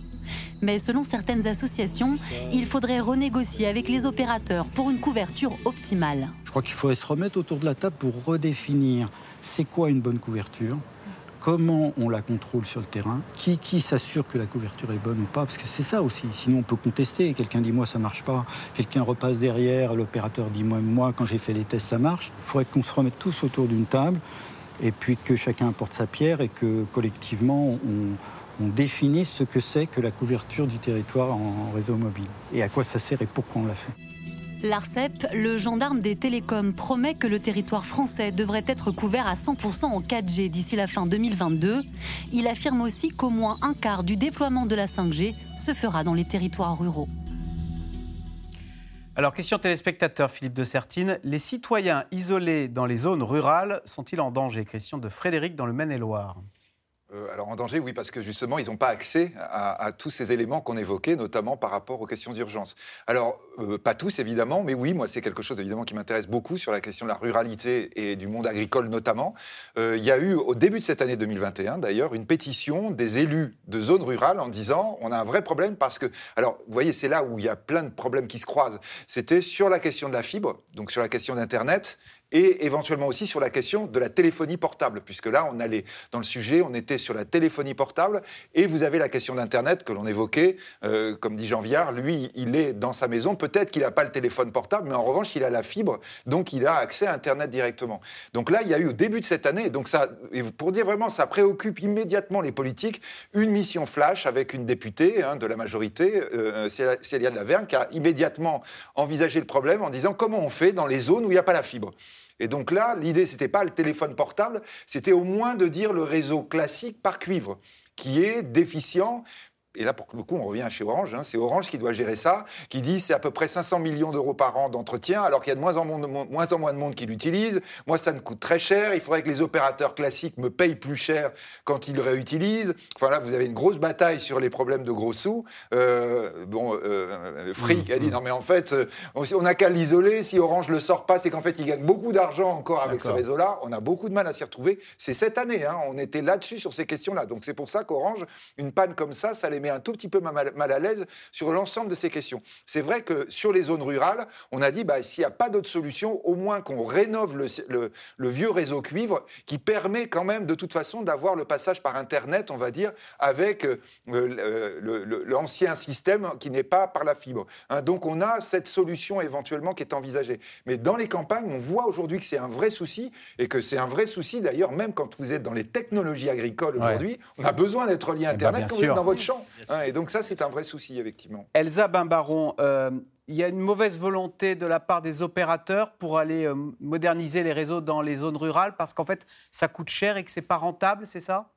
Mais selon certaines associations, il faudrait renégocier avec les opérateurs pour une couverture optimale. Je crois qu'il faudrait se remettre autour de la table pour redéfinir c'est quoi une bonne couverture, comment on la contrôle sur le terrain, qui, qui s'assure que la couverture est bonne ou pas, parce que c'est ça aussi. Sinon, on peut contester. Quelqu'un dit moi ça marche pas, quelqu'un repasse derrière, l'opérateur dit moi, moi quand j'ai fait les tests ça marche. Il faudrait qu'on se remette tous autour d'une table et puis que chacun apporte sa pierre et que collectivement on on définisse ce que c'est que la couverture du territoire en réseau mobile et à quoi ça sert et pourquoi on l'a fait. L'ARCEP, le gendarme des télécoms, promet que le territoire français devrait être couvert à 100% en 4G d'ici la fin 2022. Il affirme aussi qu'au moins un quart du déploiement de la 5G se fera dans les territoires ruraux. Alors, question téléspectateur, Philippe de Sertine. Les citoyens isolés dans les zones rurales sont-ils en danger? Question de Frédéric dans le Maine-et-Loire. Euh, alors en danger, oui, parce que justement, ils n'ont pas accès à, tous ces éléments qu'on évoquait, notamment par rapport aux questions d'urgence. Alors, euh, pas tous, évidemment, mais oui, moi, c'est quelque chose, évidemment, qui m'intéresse beaucoup sur la question de la ruralité et du monde agricole, notamment. Euh, il y a eu, au début de cette année 2021, d'ailleurs, une pétition des élus de zones rurales en disant, on a un vrai problème parce que... Alors, vous voyez, c'est là où il y a plein de problèmes qui se croisent. C'était sur la question de la fibre, donc sur la question d'Internet, et éventuellement aussi sur la question de la téléphonie portable, puisque là, on allait dans le sujet, on était sur la téléphonie portable, et vous avez la question d'Internet que l'on évoquait, euh, comme dit Jean Viard, lui, il est dans sa maison, peut-être qu'il n'a pas le téléphone portable, mais en revanche, il a la fibre, donc il a accès à Internet directement. Donc là, il y a eu au début de cette année, donc ça, pour dire vraiment, ça préoccupe immédiatement les politiques, une mission flash avec une députée hein, de la majorité, euh, Célia de Laverne, qui a immédiatement envisagé le problème en disant comment on fait dans les zones où il n'y a pas la fibre? Et donc là, l'idée, c'était pas le téléphone portable, c'était au moins de dire le réseau classique par cuivre qui est déficient et là, pour le coup, on revient chez Orange. Hein. c'est Orange qui doit gérer ça, qui dit c'est à peu près 500 millions d'euros par an d'entretien, alors qu'il y a de moins en, moins, de monde qui l'utilise. Moi, ça me coûte très cher. Il faudrait que les opérateurs classiques me payent plus cher quand ils le réutilisent. Enfin là, vous avez une grosse bataille sur les problèmes de gros sous. Euh, bon, euh, Frick a dit mmh. non, mais en fait, euh, on n'a qu'à l'isoler. Si Orange le sort pas, c'est qu'en fait, il gagne beaucoup d'argent encore avec ce réseau-là. On a beaucoup de mal à s'y retrouver. C'est cette année. Hein, on était là-dessus sur ces questions-là. Donc c'est pour ça qu'Orange, une panne comme ça, ça les met un tout petit peu mal, à l'aise sur l'ensemble de ces questions. C'est vrai que sur les zones rurales, on a dit, bah, s'il n'y a pas d'autre solution, au moins qu'on rénove le, vieux réseau cuivre qui permet quand même de toute façon d'avoir le passage par Internet, on va dire, avec euh, l'ancien système qui n'est pas par la fibre. Hein. donc on a cette solution éventuellement qui est envisagée. Mais dans les campagnes, on voit aujourd'hui que c'est un vrai souci et que c'est un vrai souci d'ailleurs, même quand vous êtes dans les technologies agricoles aujourd'hui, on a besoin d'être relié à eh ben, Internet quand vous êtes dans votre champ. Hein, et donc ça, c'est un vrai souci, effectivement. Elsa Bimbaron, euh, il y a une mauvaise volonté de la part des opérateurs pour aller euh, moderniser les réseaux dans les zones rurales parce qu'en fait, ça coûte cher et que c'est pas rentable, c'est ça?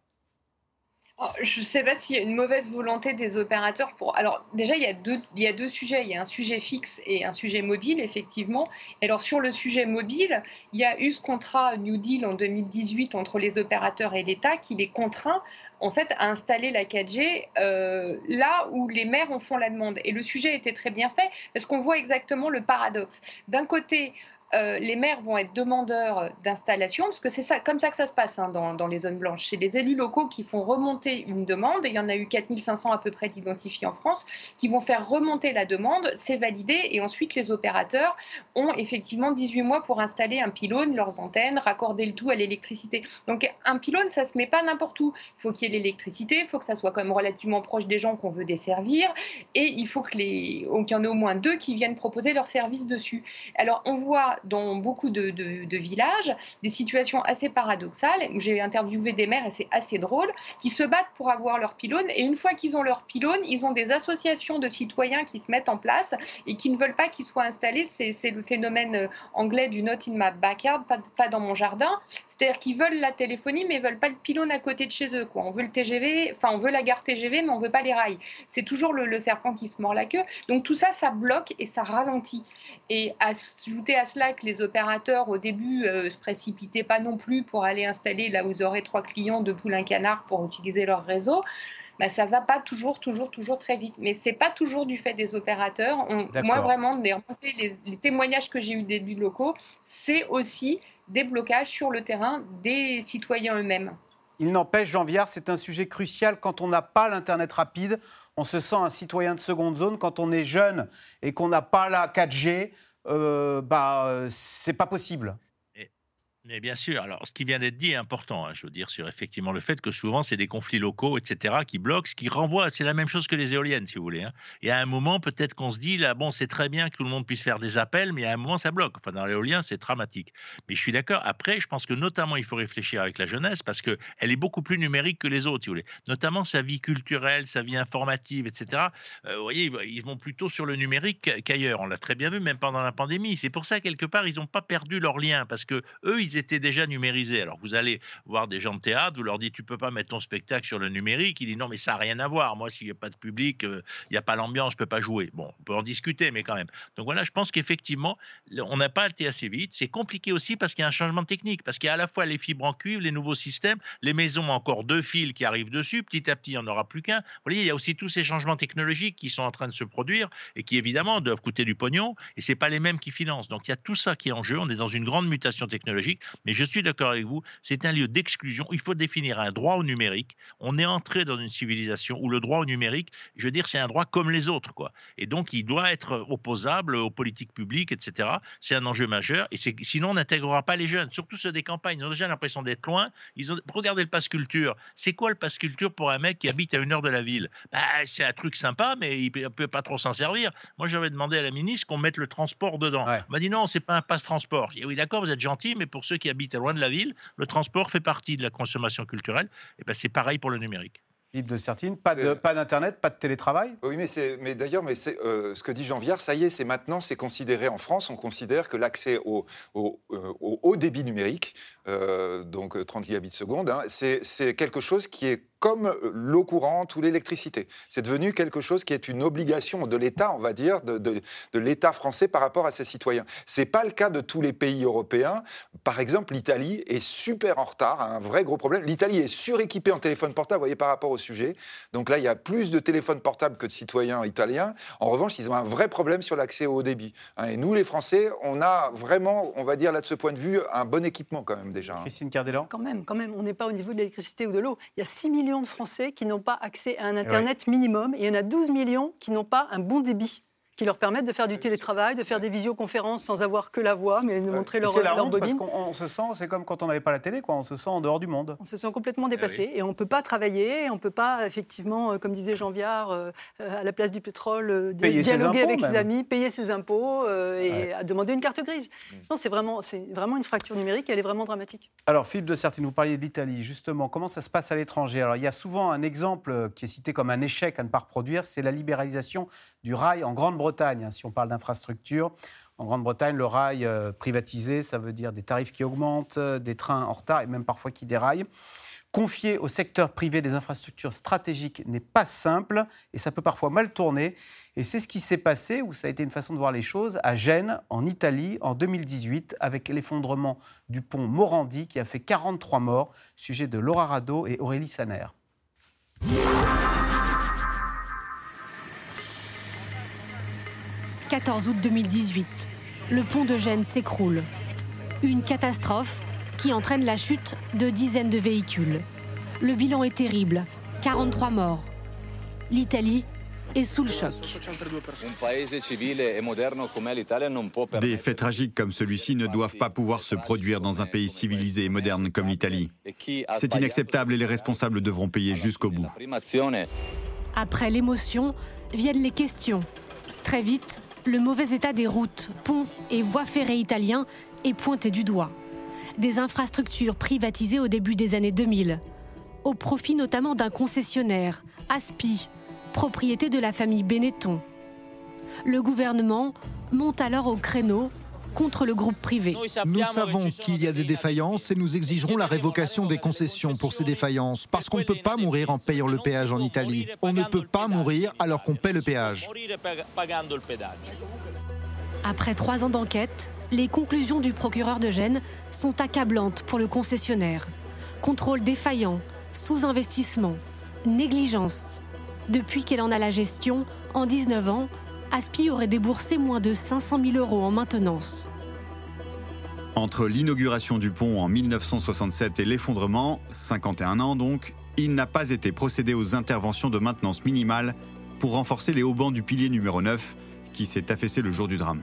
Oh, je ne sais pas s'il y a une mauvaise volonté des opérateurs pour. Alors, déjà, il y, a deux, sujets. Il y a un sujet fixe et un sujet mobile, effectivement. Et alors, sur le sujet mobile, il y a eu ce contrat New Deal en 2018 entre les opérateurs et l'État qui les contraint, en fait, à installer la 4G euh, là où les maires en font la demande. Et le sujet était très bien fait parce qu'on voit exactement le paradoxe. D'un côté, euh, les maires vont être demandeurs d'installation, parce que c'est ça, comme ça que ça se passe hein, dans, les zones blanches. C'est les élus locaux qui font remonter une demande, il y en a eu 4500 à peu près identifiés en France, qui vont faire remonter la demande, c'est validé, et ensuite les opérateurs ont effectivement 18 mois pour installer un pylône, leurs antennes, raccorder le tout à l'électricité. Donc un pylône, ça se met pas n'importe où. Il faut qu'il y ait l'électricité, il faut que ça soit quand même relativement proche des gens qu'on veut desservir, et il faut qu'il y en ait au moins deux qui viennent proposer leurs services dessus. Alors on voit dans beaucoup de, villages des situations assez paradoxales où j'ai interviewé des maires et c'est assez drôle qui se battent pour avoir leur pylône et une fois qu'ils ont leur pylône, ils ont des associations de citoyens qui se mettent en place et qui ne veulent pas qu'ils soient installés. C'est le phénomène euh, anglais du not in my backyard, pas, dans mon jardin. C'est-à-dire qu'ils veulent la téléphonie mais ils veulent pas le pylône à côté de chez eux. On veut le TGV, enfin on veut la gare TGV mais on veut pas les rails. C'est toujours le, le serpent qui se mord la queue. Donc tout ça, ça bloque et ça ralentit. Et ajouter à cela que les opérateurs au début euh, se précipitaient pas non plus pour aller installer là où ils auraient trois clients de poulain canard pour utiliser leur réseau. Bah, ça va pas toujours, toujours, toujours très vite. Mais c'est pas toujours du fait des opérateurs. moi, vraiment, les, les, témoignages que j'ai eu des élus locaux, c'est aussi des blocages sur le terrain des citoyens eux-mêmes. Il n'empêche, Jean Viard, c'est un sujet crucial quand on n'a pas l'Internet rapide. On se sent un citoyen de seconde zone. Quand on est jeune et qu'on n'a pas la 4G, euh, bah, c'est pas possible. Mais bien sûr. Alors, ce qui vient d'être dit est important. hein, je veux dire sur effectivement le fait que souvent c'est des conflits locaux, etc., qui bloquent, ce qui renvoie, c'est la même chose que les éoliennes, si vous voulez. hein. Et à un moment, peut-être qu'on se dit là, bon, c'est très bien que tout le monde puisse faire des appels, mais à un moment, ça bloque. Enfin, dans l'éolien, c'est dramatique. Mais je suis d'accord. Après, je pense que notamment, il faut réfléchir avec la jeunesse parce que elle est beaucoup plus numérique que les autres, si vous voulez. Notamment sa vie culturelle, sa vie informative, etc. Euh, vous voyez, ils vont plutôt sur le numérique qu'ailleurs. On l'a très bien vu, même pendant la pandémie. C'est pour ça quelque part, ils n'ont pas perdu leur lien parce que eux, ils étaient déjà numérisés. Alors vous allez voir des gens de théâtre, vous leur dites tu peux pas mettre ton spectacle sur le numérique. Ils disent non mais ça n'a rien à voir. Moi, s'il n'y a pas de public, euh, il n'y a pas l'ambiance, je peux pas jouer. Bon, on peut en discuter, mais quand même. Donc voilà, je pense qu'effectivement, on n'a pas été assez vite. C'est compliqué aussi parce qu'il y a un changement technique, parce qu'il y a à la fois les fibres en cuivre, les nouveaux systèmes, les maisons encore deux fils qui arrivent dessus. Petit à petit, il n'y en aura plus qu'un. Vous voyez, il y a aussi tous ces changements technologiques qui sont en train de se produire et qui évidemment doivent coûter du pognon. Et c'est pas les mêmes qui financent. Donc il y a tout ça qui est en jeu. On est dans une grande mutation technologique. Mais je suis d'accord avec vous. C'est un lieu d'exclusion. Il faut définir un droit au numérique. On est entré dans une civilisation où le droit au numérique, je veux dire, c'est un droit comme les autres, quoi. Et donc il doit être opposable aux politiques publiques, etc. C'est un enjeu majeur. Et sinon, on n'intégrera pas les jeunes, surtout ceux des campagnes. Ils ont déjà l'impression d'être loin. Ils ont regardez le passe culture. C'est quoi le passe culture pour un mec qui habite à une heure de la ville? Bah, c'est un truc sympa, mais il peut, peut pas trop s'en servir. Moi, j'avais demandé à la ministre qu'on mette le transport dedans. Elle m'a dit non, c'est pas un passe transport. Dit oui, d'accord, vous êtes gentil, mais pour ceux qui habitent loin de la ville, le transport fait partie de la consommation culturelle. Et ben, c'est pareil pour le numérique. Philippe de Sertine, pas de- pas d'internet, pas de télétravail? Oui, mais, c'est- mais d'ailleurs, mais c'est, euh, ce que dit Jean Viard, ça y est, c'est maintenant, c'est considéré en France, on considère que l'accès au, au, euh, au haut débit numérique, euh, donc euh, 30 gigabits seconde, hein, c'est, c'est quelque chose qui est comme euh, l'eau courante ou l'électricité. C'est devenu quelque chose qui est une obligation de l'État, on va dire, de, de- de l'État français par rapport à ses citoyens. C'est pas le cas de tous les pays européens. Par exemple, l'Italie est super en retard, a un vrai gros problème. L'Italie est suréquipée en téléphone portable, vous voyez, par rapport au sujet. Donc là, il y a plus de téléphones portables que de citoyens italiens. En revanche, ils ont un vrai problème sur l'accès au haut débit. hein. Et nous, les Français, on a vraiment, on va dire là de ce point de vue, un bon équipement quand même déjà. hein. Christine Cardellan Quand même, quand même, on n'est pas au niveau de l'électricité ou de l'eau. Il y a 6 millions de Français qui n'ont pas accès à un Internet minimum et il y en a 12 millions qui n'ont pas un bon débit qui leur permettent de faire du télétravail, de faire des visioconférences sans avoir que la voix, mais de montrer leur, C'est la leur honte parce bobine. qu'on on se sent, c'est comme quand on n'avait pas la télé, quoi. On se sent en dehors du monde. On se sent complètement dépassé et on ne peut pas travailler, on ne peut pas, effectivement, euh, comme disait Jean Viard, euh, euh, à la place du pétrole, euh, ses dialoguer impôts, avec ses amis, payer ses impôts euh, et Ouais. à demander une carte grise. Non, c'est vraiment, c'est vraiment une fracture numérique, elle est vraiment dramatique. Alors, Philippe de Sertine, vous parliez de l'Italie, justement. Comment ça se passe à l'étranger? Alors, il y a souvent un exemple qui est cité comme un échec à ne pas reproduire, c'est la libéralisation du rail en Grande-Bretagne, hein, si on parle d'infrastructure. En Grande-Bretagne, le rail euh, privatisé, ça veut dire des tarifs qui augmentent, euh, des trains en retard et même parfois qui déraillent. Confier au secteur privé des infrastructures stratégiques n'est pas simple et ça peut parfois mal tourner. Et c'est ce qui s'est passé, ou ça a été une façon de voir les choses, à Gênes, en Italie, en 2018, avec l'effondrement du pont Morandi qui a fait 43 morts, sujet de Laura Rado et Aurélie Saner. 14 août 2018. Le pont de Gênes s'écroule. Une catastrophe qui entraîne la chute de dizaines de véhicules. Le bilan est terrible. 43 morts. L'Italie est sous le choc. Des faits tragiques comme celui-ci ne doivent pas pouvoir se produire dans un pays civilisé et moderne comme l'Italie. C'est inacceptable et les responsables devront payer jusqu'au bout. Après l'émotion, viennent les questions. Très vite, le mauvais état des routes, ponts et voies ferrées italiens est pointé du doigt. Des infrastructures privatisées au début des années 2000, au profit notamment d'un concessionnaire, Aspi, propriété de la famille Benetton. Le gouvernement monte alors au créneau contre le groupe privé. Nous savons qu'il y a des défaillances et nous exigerons la révocation des concessions pour ces défaillances, parce qu'on ne peut pas mourir en payant le péage en Italie. On ne peut pas mourir alors qu'on paie le péage. Après trois ans d'enquête, les conclusions du procureur de Gênes sont accablantes pour le concessionnaire. Contrôle défaillant, sous-investissement, négligence. Depuis qu'elle en a la gestion, en 19 ans, Aspi aurait déboursé moins de 500 000 euros en maintenance. Entre l'inauguration du pont en 1967 et l'effondrement, 51 ans donc, il n'a pas été procédé aux interventions de maintenance minimale pour renforcer les haubans du pilier numéro 9 qui s'est affaissé le jour du drame.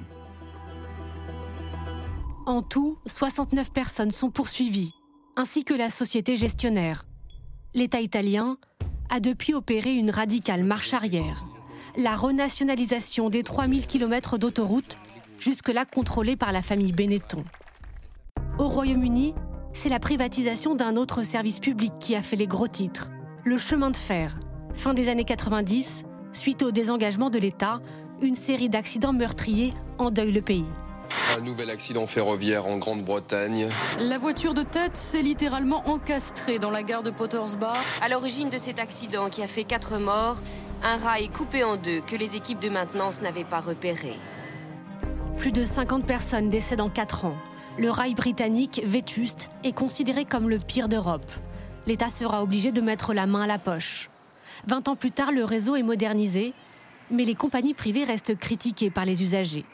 En tout, 69 personnes sont poursuivies, ainsi que la société gestionnaire. L'État italien a depuis opéré une radicale marche arrière. La renationalisation des 3000 km d'autoroute, jusque-là contrôlée par la famille Benetton. Au Royaume-Uni, c'est la privatisation d'un autre service public qui a fait les gros titres, le chemin de fer. Fin des années 90, suite au désengagement de l'État, une série d'accidents meurtriers endeuille le pays. Un nouvel accident ferroviaire en Grande-Bretagne. La voiture de tête s'est littéralement encastrée dans la gare de Potters Bar. À l'origine de cet accident qui a fait quatre morts, un rail coupé en deux que les équipes de maintenance n'avaient pas repéré. Plus de 50 personnes décèdent en 4 ans. Le rail britannique, vétuste, est considéré comme le pire d'Europe. L'État sera obligé de mettre la main à la poche. 20 ans plus tard, le réseau est modernisé, mais les compagnies privées restent critiquées par les usagers.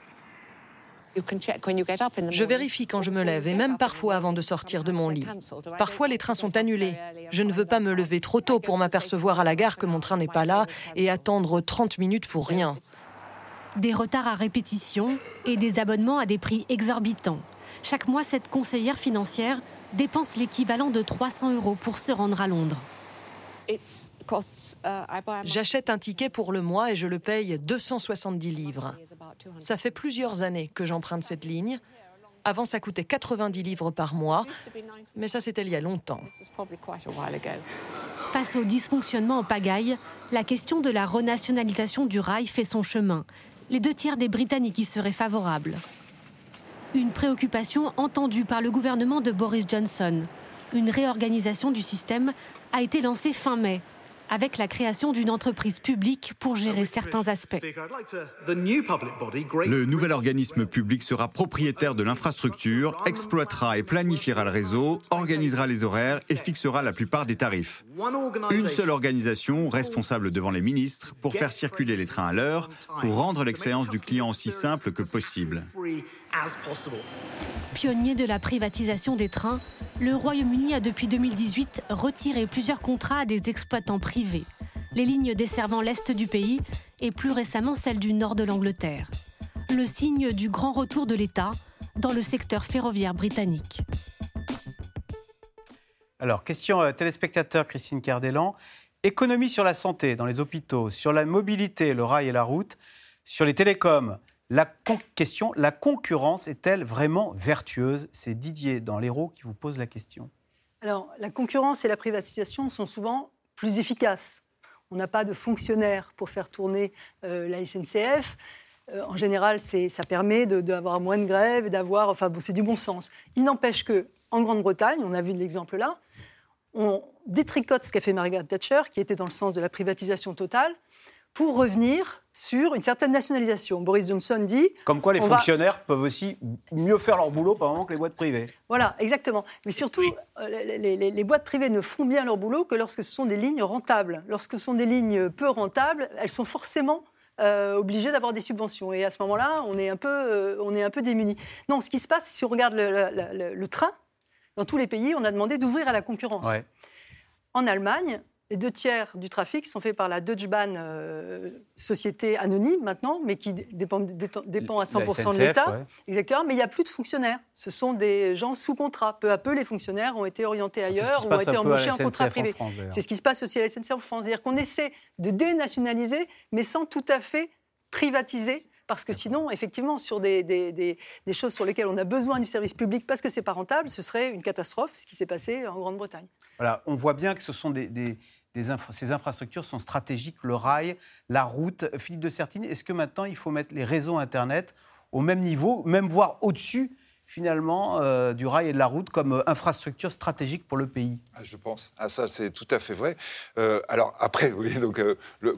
Je vérifie quand je me lève et même parfois avant de sortir de mon lit. Parfois les trains sont annulés. Je ne veux pas me lever trop tôt pour m'apercevoir à la gare que mon train n'est pas là et attendre 30 minutes pour rien. Des retards à répétition et des abonnements à des prix exorbitants. Chaque mois, cette conseillère financière dépense l'équivalent de 300 euros pour se rendre à Londres. J'achète un ticket pour le mois et je le paye 270 livres. Ça fait plusieurs années que j'emprunte cette ligne. Avant, ça coûtait 90 livres par mois, mais ça, c'était il y a longtemps. Face au dysfonctionnement en pagaille, la question de la renationalisation du rail fait son chemin. Les deux tiers des Britanniques y seraient favorables. Une préoccupation entendue par le gouvernement de Boris Johnson. Une réorganisation du système a été lancée fin mai avec la création d'une entreprise publique pour gérer certains aspects. Le nouvel organisme public sera propriétaire de l'infrastructure, exploitera et planifiera le réseau, organisera les horaires et fixera la plupart des tarifs. Une seule organisation responsable devant les ministres pour faire circuler les trains à l'heure, pour rendre l'expérience du client aussi simple que possible. Pionnier de la privatisation des trains, le Royaume-Uni a depuis 2018 retiré plusieurs contrats à des exploitants privés, les lignes desservant l'est du pays et plus récemment celles du nord de l'Angleterre. Le signe du grand retour de l'État dans le secteur ferroviaire britannique. Alors, question euh, téléspectateur Christine Cardellan. Économie sur la santé dans les hôpitaux, sur la mobilité, le rail et la route, sur les télécoms. La question, la concurrence est-elle vraiment vertueuse? C'est Didier dans l'Hérault qui vous pose la question. Alors, la concurrence et la privatisation sont souvent plus efficaces. On n'a pas de fonctionnaires pour faire tourner euh, la SNCF. Euh, en général, ça permet d'avoir moins de grèves et d'avoir. Enfin, c'est du bon sens. Il n'empêche que en Grande-Bretagne, on a vu l'exemple là, on détricote ce qu'a fait Margaret Thatcher, qui était dans le sens de la privatisation totale, pour revenir sur une certaine nationalisation. Boris Johnson dit... Comme quoi les fonctionnaires peuvent aussi mieux faire leur boulot par moment que les boîtes privées. Voilà, exactement. Mais surtout, euh, les, boîtes privées ne font bien leur boulot que lorsque ce sont des lignes rentables. Lorsque ce sont des lignes peu rentables, elles sont forcément euh, obligées d'avoir des subventions. Et à ce moment-là, on est un peu, euh, on est un peu démunis. Non, ce qui se passe, si on regarde le, train, dans tous les pays, on a demandé d'ouvrir à la concurrence. En Allemagne, les deux tiers du trafic sont faits par la Deutsche Bahn, euh, société anonyme maintenant, mais qui dépend, dépend à 100% de l'État. Exactement, mais il n'y a plus de fonctionnaires. Ce sont des gens sous contrat. Peu à peu, les fonctionnaires ont été orientés ailleurs, ont été embauchés en contrat privé. C'est ce qui se passe aussi à la SNCF en France. C'est-à-dire qu'on essaie de dénationaliser, mais sans tout à fait privatiser parce que sinon, effectivement, sur des, des, choses sur lesquelles on a besoin du service public parce que c'est pas rentable, ce serait une catastrophe, ce qui s'est passé en Grande-Bretagne. Voilà, on voit bien que ce sont des, ces infrastructures sont stratégiques, le rail, la route. Philippe de Sertine, est-ce que maintenant il faut mettre les réseaux Internet au même niveau, même voire au-dessus finalement euh, du rail et de la route comme euh, infrastructure stratégique pour le pays ah, Je pense. Ah, ça, c'est tout à fait vrai. Euh, alors après, oui, donc,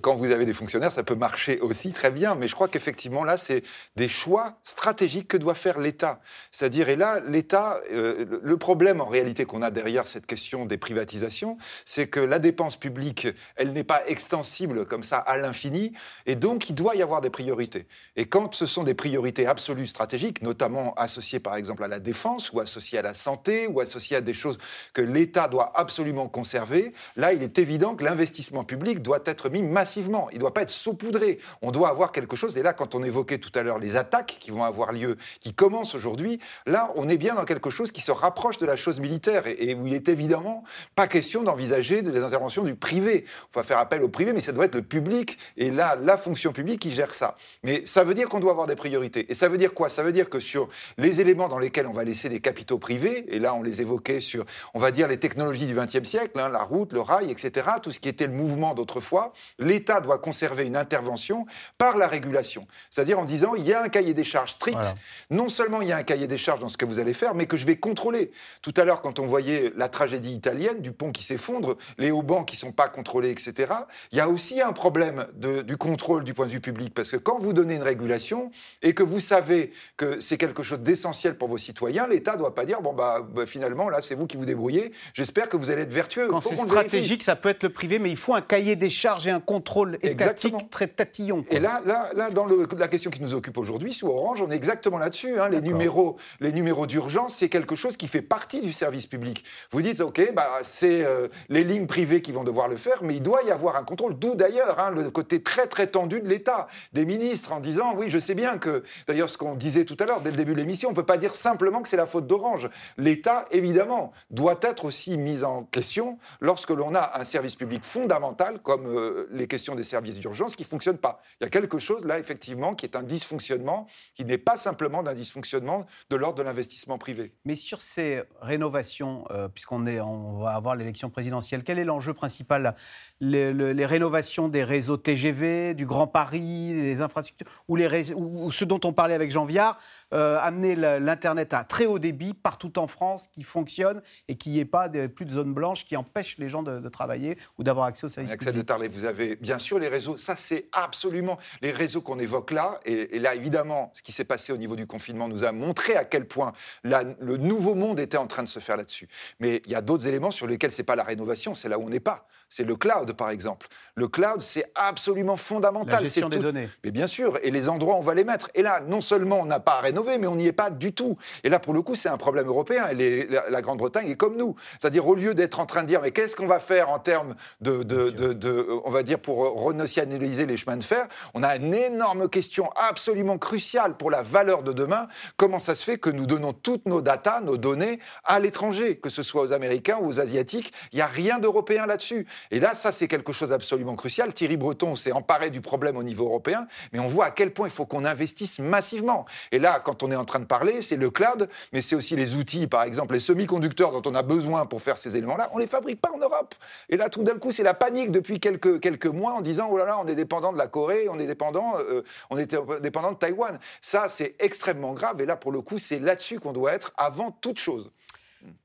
quand vous avez des fonctionnaires, ça peut marcher aussi très bien, mais je crois qu'effectivement, là, c'est des choix stratégiques que doit faire l'État. C'est-à-dire, et là, l'État, le problème en réalité qu'on a derrière cette question des privatisations, c'est que la dépense publique, elle n'est pas extensible comme ça à l'infini, et donc il doit y avoir des priorités. Et quand ce sont des priorités absolues stratégiques, notamment associées par exemple à la défense ou associées à la santé ou associées à des choses que l'État doit absolument conserver, là, il est évident que l'investissement public doit être mis massivement. Il ne doit pas être saupoudré. On doit avoir quelque chose. Et là, quand on évoquait tout à l'heure les attaques qui vont avoir lieu, qui commencent aujourd'hui, là, on est bien dans quelque chose qui se rapproche de la chose militaire et, où il est évidemment pas question d'envisager des interventions du privé. On va faire appel au privé, mais ça doit être le public et là, la fonction publique qui gère ça. Mais ça veut dire qu'on doit avoir des priorités. Et ça veut dire quoi? Ça veut dire que sur les éléments dans lesquels on va laisser des capitaux privés, et là, on les évoquait sur, on va dire, les technologies du XXe siècle, hein, la route, le rail, etc., tout ce qui était le mouvement d'autrefois, l'État doit conserver une intervention par la régulation. C'est-à-dire en disant, il y a un cahier des charges strict. Non seulement il y a un cahier des charges dans ce que vous allez faire, mais que je vais contrôler. Tout à l'heure, quand on voyait la tragédie italienne, du pont qui s'effondre, les haubans qui ne sont pas contrôlés, etc., il y a aussi un problème de, du contrôle du point de vue public. Parce que quand vous donnez une régulation et que vous savez que c'est quelque chose d'essentiel pour vos citoyens, l'État ne doit pas dire, bon, bah, bah, finalement, là, c'est vous qui vous débrouillez, j'espère que vous allez être vertueux. Quand c'est stratégique, ça peut être le privé, mais il faut un cahier des charges et un contrôle étatique très tatillon. Et là, là, là dans le, la question qui nous occupe aujourd'hui, sous Orange, on est exactement là-dessus. Hein. les, numéros, les numéros d'urgence, c'est quelque chose qui fait partie du service public. Vous dites, OK, bah, c'est euh, les lignes privées qui vont devoir le faire, mais il doit y avoir un contrôle, d'où d'ailleurs hein, le côté très très tendu de l'État, des ministres en disant, oui, je sais bien que, d'ailleurs ce qu'on disait tout à l'heure, dès le début de l'émission, on ne peut pas dire simplement que c'est la faute d'Orange. L'État, évidemment, doit être aussi mis en question lorsque l'on a un service public fondamental, comme euh, les questions des services d'urgence, qui ne fonctionnent pas. Il y a quelque chose là, effectivement, qui est un dysfonctionnement, qui n'est pas simplement d'un dysfonctionnement de l'ordre de l'investissement privé. Mais sur ces rénovations, euh, puisqu'on est, on va avoir l'élection présidentielle, quel est l'enjeu principal les, rénovations des réseaux TGV, du Grand Paris, les infrastructures, ou, les, ou ce dont on parlait avec Jean Viard, euh, amener l'Internet à très haut débit partout en France, qui fonctionne et qu'il n'y ait pas de, plus de zones blanches qui empêchent les gens de, travailler ou d'avoir accès aux services Accès de Tarlet, vous avez bien sûr les réseaux, ça c'est absolument les réseaux qu'on évoque là, et, là évidemment, ce qui s'est passé au niveau du confinement nous a montré à quel point le nouveau monde était en train de se faire là-dessus. Mais il y a d'autres éléments sur lesquels c'est pas la rénovation, c'est là où on n'est pas. C'est le cloud, par exemple. Le cloud, c'est absolument fondamental. La gestion des données. Mais bien sûr, et les endroits où on va les mettre. Et là, non seulement on n'a pas à rénover, mais on n'y est pas du tout. Et là, pour le coup, c'est un problème européen. Et la, Grande-Bretagne est comme nous. C'est-à-dire, au lieu d'être en train de dire, mais qu'est-ce qu'on va faire en termes de, de, on va dire, pour renationaliser les chemins de fer, on a une énorme question absolument cruciale pour la valeur de demain. Comment ça se fait que nous donnons toutes nos datas, nos données à l'étranger, que ce soit aux Américains ou aux Asiatiques? Il n'y a rien d'européen là-dessus. Et là, ça, c'est quelque chose d'absolument crucial. Thierry Breton s'est emparé du problème au niveau européen, mais on voit à quel point il faut qu'on investisse massivement. Et là, quand on est en train de parler, c'est le cloud, mais c'est aussi les outils, par exemple, les semi-conducteurs dont on a besoin pour faire ces éléments-là. On ne les fabrique pas en Europe. Et là, tout d'un coup, c'est la panique depuis quelques, quelques mois en disant, oh là là, on est dépendant de la Corée, on est dépendant, euh, on est dépendant de Taïwan. Ça, c'est extrêmement grave. Et là, pour le coup, c'est là-dessus qu'on doit être avant toute chose.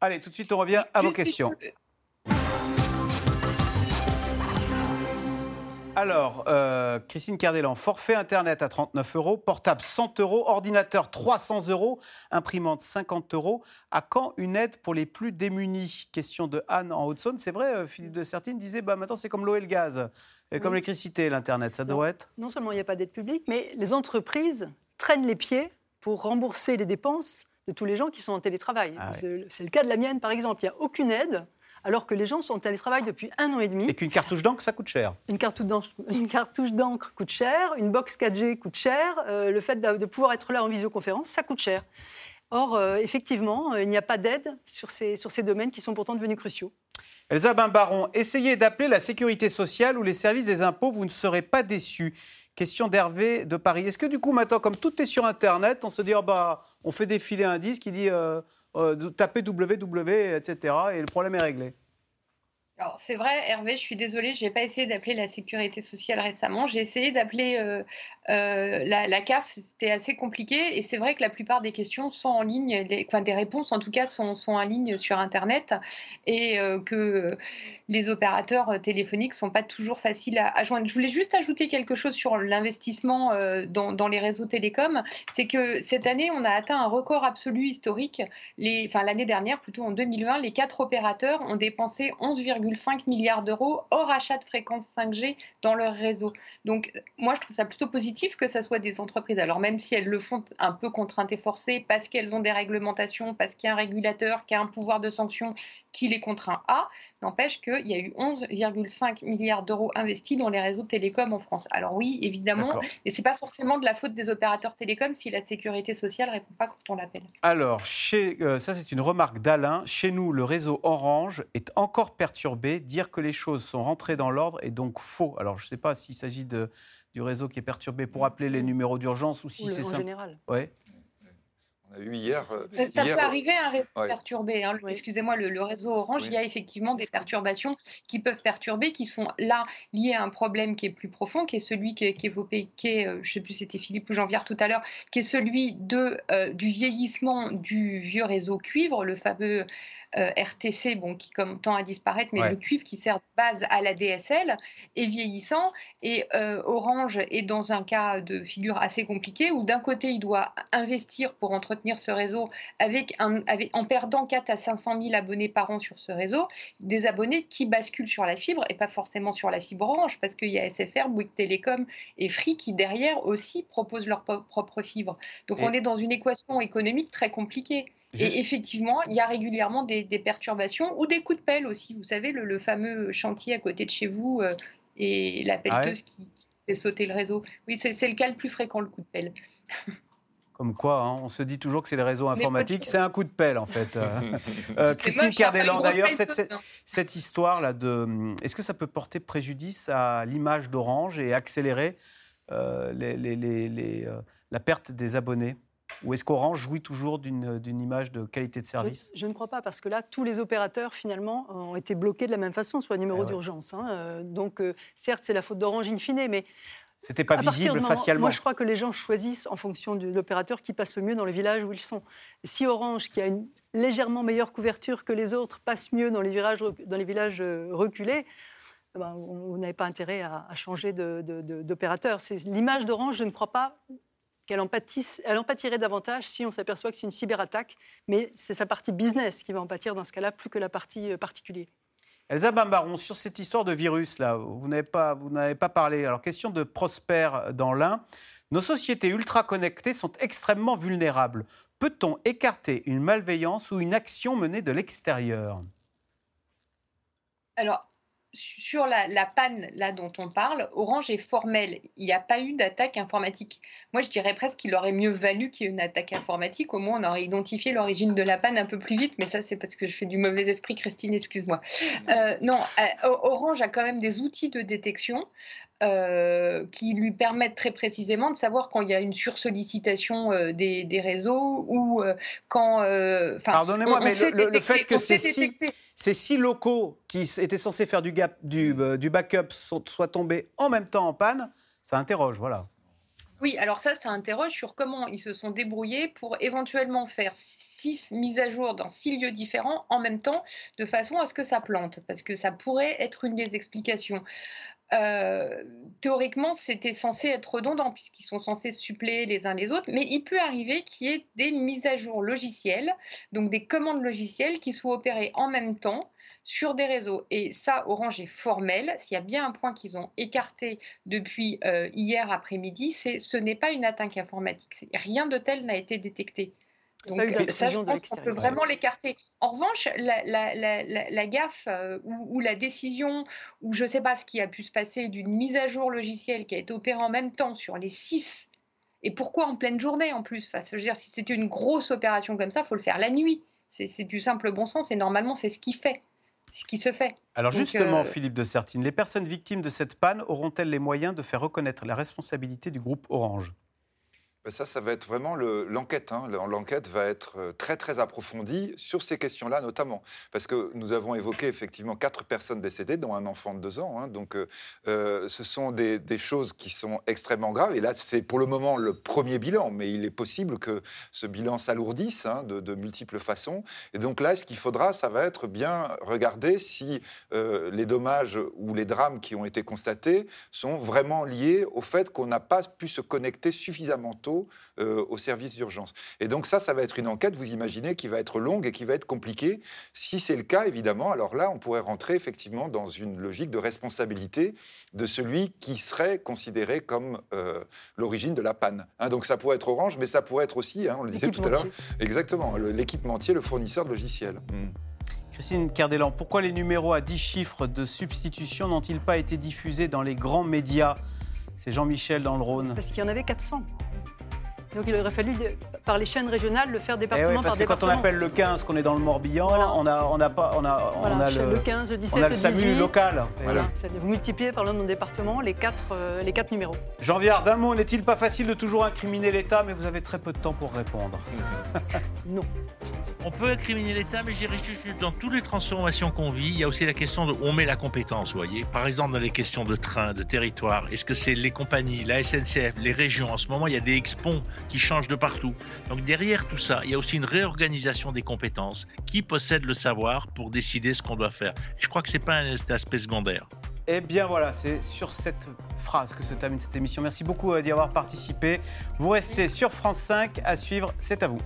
Allez, tout de suite, on revient à vos questions. Alors, euh, Christine Cardellan, forfait Internet à 39 euros, portable 100 euros, ordinateur 300 euros, imprimante 50 euros. À quand une aide pour les plus démunis? Question de Anne en Haute-Saône. C'est vrai, euh, Philippe de Sertine disait bah, maintenant c'est comme l'eau et le gaz, et comme l'électricité, l'Internet, ça doit être Non seulement il n'y a pas d'aide publique, mais les entreprises traînent les pieds pour rembourser les dépenses de tous les gens qui sont en télétravail. Ah c'est le cas de la mienne, par exemple. Il n'y a aucune aide alors que les gens sont en télétravail depuis un an et demi. Et qu'une cartouche d'encre, ça coûte cher. Une cartouche d'encre coûte cher, une box 4G coûte cher, euh, le fait de, pouvoir être là en visioconférence, ça coûte cher. Or, euh, effectivement, euh, il n'y a pas d'aide sur ces, sur ces domaines qui sont pourtant devenus cruciaux. Elsa Baron, essayez d'appeler la sécurité sociale ou les services des impôts, vous ne serez pas déçus. Question d'Hervé de Paris. Est-ce que du coup, maintenant, comme tout est sur Internet, on se dit, oh bah, on fait défiler un disque qui dit euh, taper www, etc. Et le problème est réglé. Alors c'est vrai, Hervé, je suis désolée, je n'ai pas essayé d'appeler la sécurité sociale récemment. J'ai essayé d'appeler euh, euh, la, CAF, c'était assez compliqué. Et c'est vrai que la plupart des questions sont en ligne, enfin des réponses en tout cas sont, en ligne sur Internet, et que les opérateurs téléphoniques sont pas toujours faciles à, joindre. Je voulais juste ajouter quelque chose sur l'investissement dans, dans, les réseaux télécoms. C'est que cette année, on a atteint un record absolu historique. Enfin l'année dernière, plutôt en 2020, les quatre opérateurs ont dépensé 11, 5 milliards d'euros hors achat de fréquences 5G dans leur réseau. Donc moi, je trouve ça plutôt positif positif que ce soit des entreprises. Alors même si elles le font un peu contraintes et forcées, parce qu'elles ont des réglementations, parce qu'il y a un régulateur qui a un pouvoir de sanction qui les contraint à, n'empêche qu'il y a eu 11,5 milliards d'euros investis dans les réseaux de télécom en France. Alors oui, évidemment, mais ce n'est pas forcément de la faute des opérateurs télécoms si la sécurité sociale ne répond pas quand on l'appelle. Alors, chez, euh, ça c'est une remarque d'Alain, chez nous le réseau Orange est encore perturbé, dire que les choses sont rentrées dans l'ordre est donc faux. Alors je ne sais pas s'il s'agit de du réseau qui est perturbé pour appeler les numéros d'urgence ou si c'est en général. Ouais. On a eu hier. Euh, ça hier, peut arriver un réseau ouais. perturbé. hein. Excusez-moi, le, le réseau Orange, il y a effectivement des perturbations qui peuvent perturber, qui sont là liées à un problème qui est plus profond, qui est celui qui est, qui est évoqué, qui est, euh, je ne sais plus, c'était Philippe ou Jean-Pierre tout à l'heure, qui est celui de, euh, du vieillissement du vieux réseau cuivre, le fameux euh, RTC, bon, qui comme tend à disparaître, mais Ouais. le cuivre qui sert de base à la DSL est vieillissant et euh, Orange est dans un cas de figure assez compliqué où d'un côté il doit investir pour entretenir ce réseau avec un, avec, en perdant 4 à 500 000 abonnés par an sur ce réseau, des abonnés qui basculent sur la fibre et pas forcément sur la fibre Orange parce qu'il y a SFR, Bouygues Télécom et Free qui derrière aussi proposent leur propre fibre. Donc Et- on est dans une équation économique très compliquée. Juste- Et effectivement, il y a régulièrement des, des perturbations ou des coups de pelle aussi. Vous savez, le, le fameux chantier à côté de chez vous euh, et la pelleteuse Ah ouais qui, qui fait sauter le réseau. Oui, c'est le cas le plus fréquent, le coup de pelle. Comme quoi, hein, on se dit toujours que c'est les réseaux informatiques, c'est un coup de pelle en fait. Euh, euh, Christine hein, Cardellan, grosse d'ailleurs, pelleteuse, cette, hein. histoire-là de. Est-ce que ça peut porter préjudice à l'image d'Orange et accélérer euh, les- les- les- les, la perte des abonnés? Ou est-ce qu'Orange jouit toujours d'une image de qualité de service? Je, je ne crois pas, parce que là, tous les opérateurs, finalement, ont été bloqués de la même façon sur le numéro Ah ouais. d'urgence. hein. Euh, Donc, euh, certes, c'est la faute d'Orange in fine, mais. C'était pas à visible moment- facialement. Moi, je crois que les gens choisissent en fonction de l'opérateur qui passe le mieux dans le village où ils sont. Si Orange, qui a une légèrement meilleure couverture que les autres, passe mieux dans les, virages, dans les villages euh, reculés, eh ben, on- vous n'avez pas intérêt à, à changer d'opérateur. L'image d'Orange, je ne crois pas qu'elle en, pâtisse- elle en pâtirait davantage si on s'aperçoit que c'est une cyberattaque, mais c'est sa partie business qui va en pâtir dans ce cas-là, plus que la partie euh, particulier. Elsa Bambaron, sur cette histoire de virus, là, vous n'avez pas, vous n'avez pas parlé. Alors, question de Prosper dans l'Ain. Nos sociétés ultra connectées sont extrêmement vulnérables. Peut-on écarter une malveillance ou une action menée de l'extérieur? Alors, sur la, panne là dont on parle, Orange est formel. Il n'y a pas eu d'attaque informatique. Moi, je dirais presque qu'il aurait mieux valu qu'il y ait une attaque informatique. Au moins, on aurait identifié l'origine de la panne un peu plus vite. Mais ça, c'est parce que je fais du mauvais esprit, Christine, excuse-moi. Euh, non, euh, Orange a quand même des outils de détection. Euh, qui lui permettent très précisément de savoir quand il y a une sursollicitation euh, des, des réseaux ou euh, quand. euh, Pardonnez-moi, on- on mais le, fait que ces six, ces six locaux qui étaient censés faire du, gap, du, du backup sont- soient tombés en même temps en panne, ça interroge, voilà. Oui, alors ça, ça interroge sur comment ils se sont débrouillés pour éventuellement faire six mises à jour dans six lieux différents en même temps, de façon à ce que ça plante, parce que ça pourrait être une des explications. Euh, théoriquement, c'était censé être redondant puisqu'ils sont censés suppléer les uns les autres, mais il peut arriver qu'il y ait des mises à jour logicielles, donc des commandes logicielles qui soient opérées en même temps sur des réseaux. Et ça, Orange est formel. S'il y a bien un point qu'ils ont écarté depuis euh, hier après-midi, c'est ce n'est pas une attaque informatique. Rien de tel n'a été détecté. Donc pas eu euh, ça, je pense qu'on peut vraiment l'écarter. En revanche, la, la- la- la- la gaffe euh, ou, ou la décision, ou je ne sais pas ce qui a pu se passer d'une mise à jour logicielle qui a été opérée en même temps sur les six, et pourquoi en pleine journée en plus enfin, je veux dire, Si c'était une grosse opération comme ça, il faut le faire la nuit. C'est du simple bon sens et normalement c'est ce qui fait. Ce qui se fait. Alors Donc, justement, euh, Philippe de Sertine, les personnes victimes de cette panne auront-elles les moyens de faire reconnaître la responsabilité du groupe Orange? Ça, ça va être vraiment le- l'enquête. hein. L'enquête va être euh, très, très approfondie sur ces questions-là, notamment. Parce que nous avons évoqué effectivement quatre personnes décédées, dont un enfant de deux ans. hein. Donc, euh, euh, ce sont des, choses qui sont extrêmement graves. Et là, c'est pour le moment le premier bilan, mais il est possible que ce bilan s'alourdisse hein, de, multiples façons. Et donc là, ce qu'il faudra, ça va être bien regarder si les dommages ou les drames qui ont été constatés sont vraiment liés au fait qu'on n'a pas pu se connecter suffisamment tôt réseau euh, au service d'urgence. Et donc ça, ça va être une enquête, vous imaginez, qui va être longue et qui va être compliquée. Si c'est le cas, évidemment, alors là, on pourrait rentrer effectivement dans une logique de responsabilité de celui qui serait considéré comme euh, l'origine de la panne. Hein, donc ça pourrait être Orange, mais ça pourrait être aussi, hein, on le disait tout à l'heure, exactement, le- l'équipementier, le fournisseur de logiciels. Hmm. Christine Cardellan, pourquoi les numéros à 10 chiffres de substitution n'ont-ils pas été diffusés dans les grands médias? C'est Jean-Michel dans le Rhône. Parce qu'il y en avait 400. Donc il aurait fallu, de- par les chaînes régionales, le faire Eh département oui, par parce que quand on département. appelle le 15, qu'on est dans le Morbihan, Voilà, on a, c'est- on a pas, on a, Voilà, on a le 15, le 17, on a le le SAMU 18. local. Voilà. Vous multipliez par le nombre de départements les quatre, euh, les quatre numéros. Jean Viard, d'un mot, n'est-il pas facile de toujours incriminer l'État, mais vous avez très peu de temps pour répondre Non. On peut incriminer l'État, mais j'irais juste dans toutes les transformations qu'on vit, il y a aussi la question de où on met la compétence, vous voyez. Par exemple, dans les questions de train, de territoire, est-ce que c'est les compagnies, la SNCF, les régions? En ce moment, il y a des expons qui changent de partout. Donc derrière tout ça, il y a aussi une réorganisation des compétences. Qui possède le savoir pour décider ce qu'on doit faire? Je crois que c'est pas un aspect secondaire. Eh bien voilà, c'est sur cette phrase que se termine cette émission. Merci beaucoup euh, d'y avoir participé. Vous restez sur France 5 à suivre, c'est à vous.